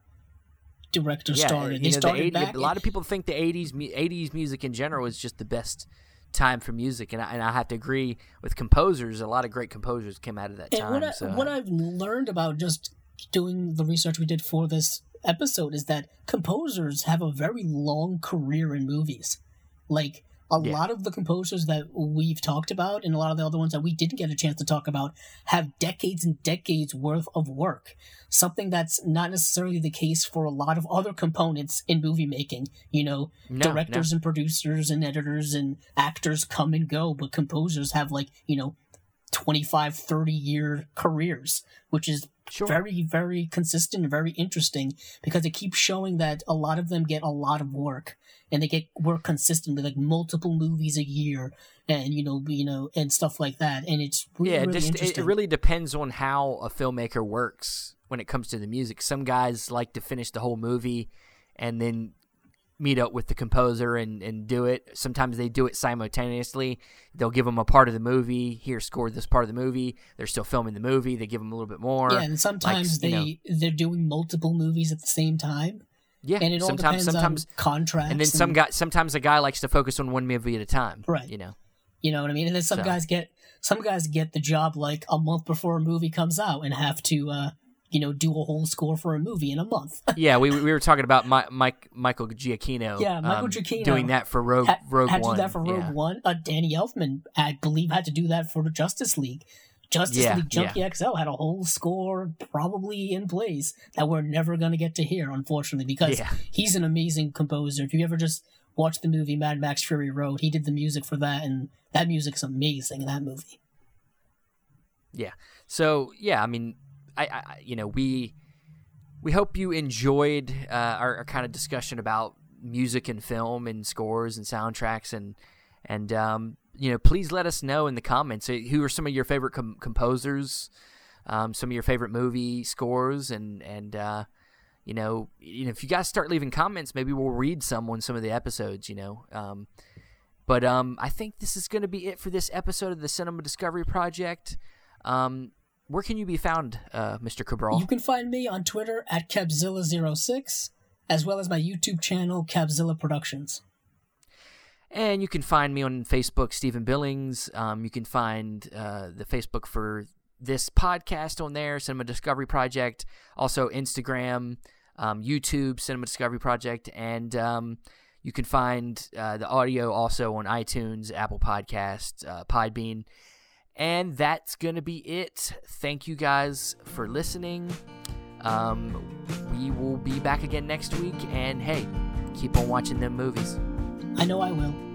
directors Yeah, started. They know, the started 80 back. a lot of people think the 80s 80s music in general is just the best time for music, and I, and I have to agree with composers. A lot of great composers came out of that and time. what, I, so what I've learned about just doing the research we did for this episode is that composers have a very long career in movies. Like a Yeah. lot of the composers that we've talked about, and a lot of the other ones that we didn't get a chance to talk about, have decades and decades worth of work. Something that's not necessarily the case for a lot of other components in movie making. You know, No, no. directors and producers and editors and actors come and go, but composers have like, you know, 25, 30 year careers, which is Sure. very, very consistent and very interesting because it keeps showing that a lot of them get a lot of work and they get work consistently, like multiple movies a year and, you know, you know, and stuff like that. And it's really, yeah, really just, it, it really depends on how a filmmaker works when it comes to the music. Some guys like to finish the whole movie and then meet up with the composer and, and do it. Sometimes they do it simultaneously. They'll give them a part of the movie. Here, score this part of the movie. They're still filming the movie. They give them a little bit more. yeah, and sometimes you they know- they're doing multiple movies at the same time, Yeah, and it all sometimes, depends sometimes, on contracts. and then some guy, sometimes a guy likes to focus on one movie at a time. Right. You know. You know what I mean? And then some So- guys get some guys get the job like a month before a movie comes out and have to uh you know do a whole score for a movie in a month. [LAUGHS] Yeah, we we were talking about Mi- Mike Michael Giacchino. Yeah, Michael um, Giacchino doing that for Rogue had, Rogue had to One. do that for Rogue yeah. One. Uh, Danny Elfman, I believe, had to do that for the Justice League. Justice Yeah, League Junkie XL had a whole score probably in place that we're never going to get to hear, unfortunately, because Yeah. he's an amazing composer. If you ever just watch the movie Mad Max Fury Road, he did the music for that, and that music's amazing in that movie. Yeah. So yeah, I mean, I, I you know we we hope you enjoyed uh, our, our kind of discussion about music and film and scores and soundtracks and and um, you know please let us know in the comments who are some of your favorite com- composers, um, some of your favorite movie scores and and uh, you know you know if you guys start leaving comments, maybe we'll read some on some of the episodes. You know. Um, but um, I think this is going to be it for this episode of the Cinema Discovery Project. Um, where can you be found, uh, Mr. Cabral? You can find me on Twitter at Capzilla06, as well as my YouTube channel, Capzilla Productions. And you can find me on Facebook, Steven Billings. Um, you can find uh, the Facebook for this podcast on there, Cinema Discovery Project. Also, Instagram, um, YouTube, Cinema Discovery Project. And um, you can find uh, the audio also on iTunes, Apple Podcasts, uh, Podbean. And that's going to be it. Thank you guys for listening. Um, we will be back again next week. And hey, keep on watching them movies. I know I will.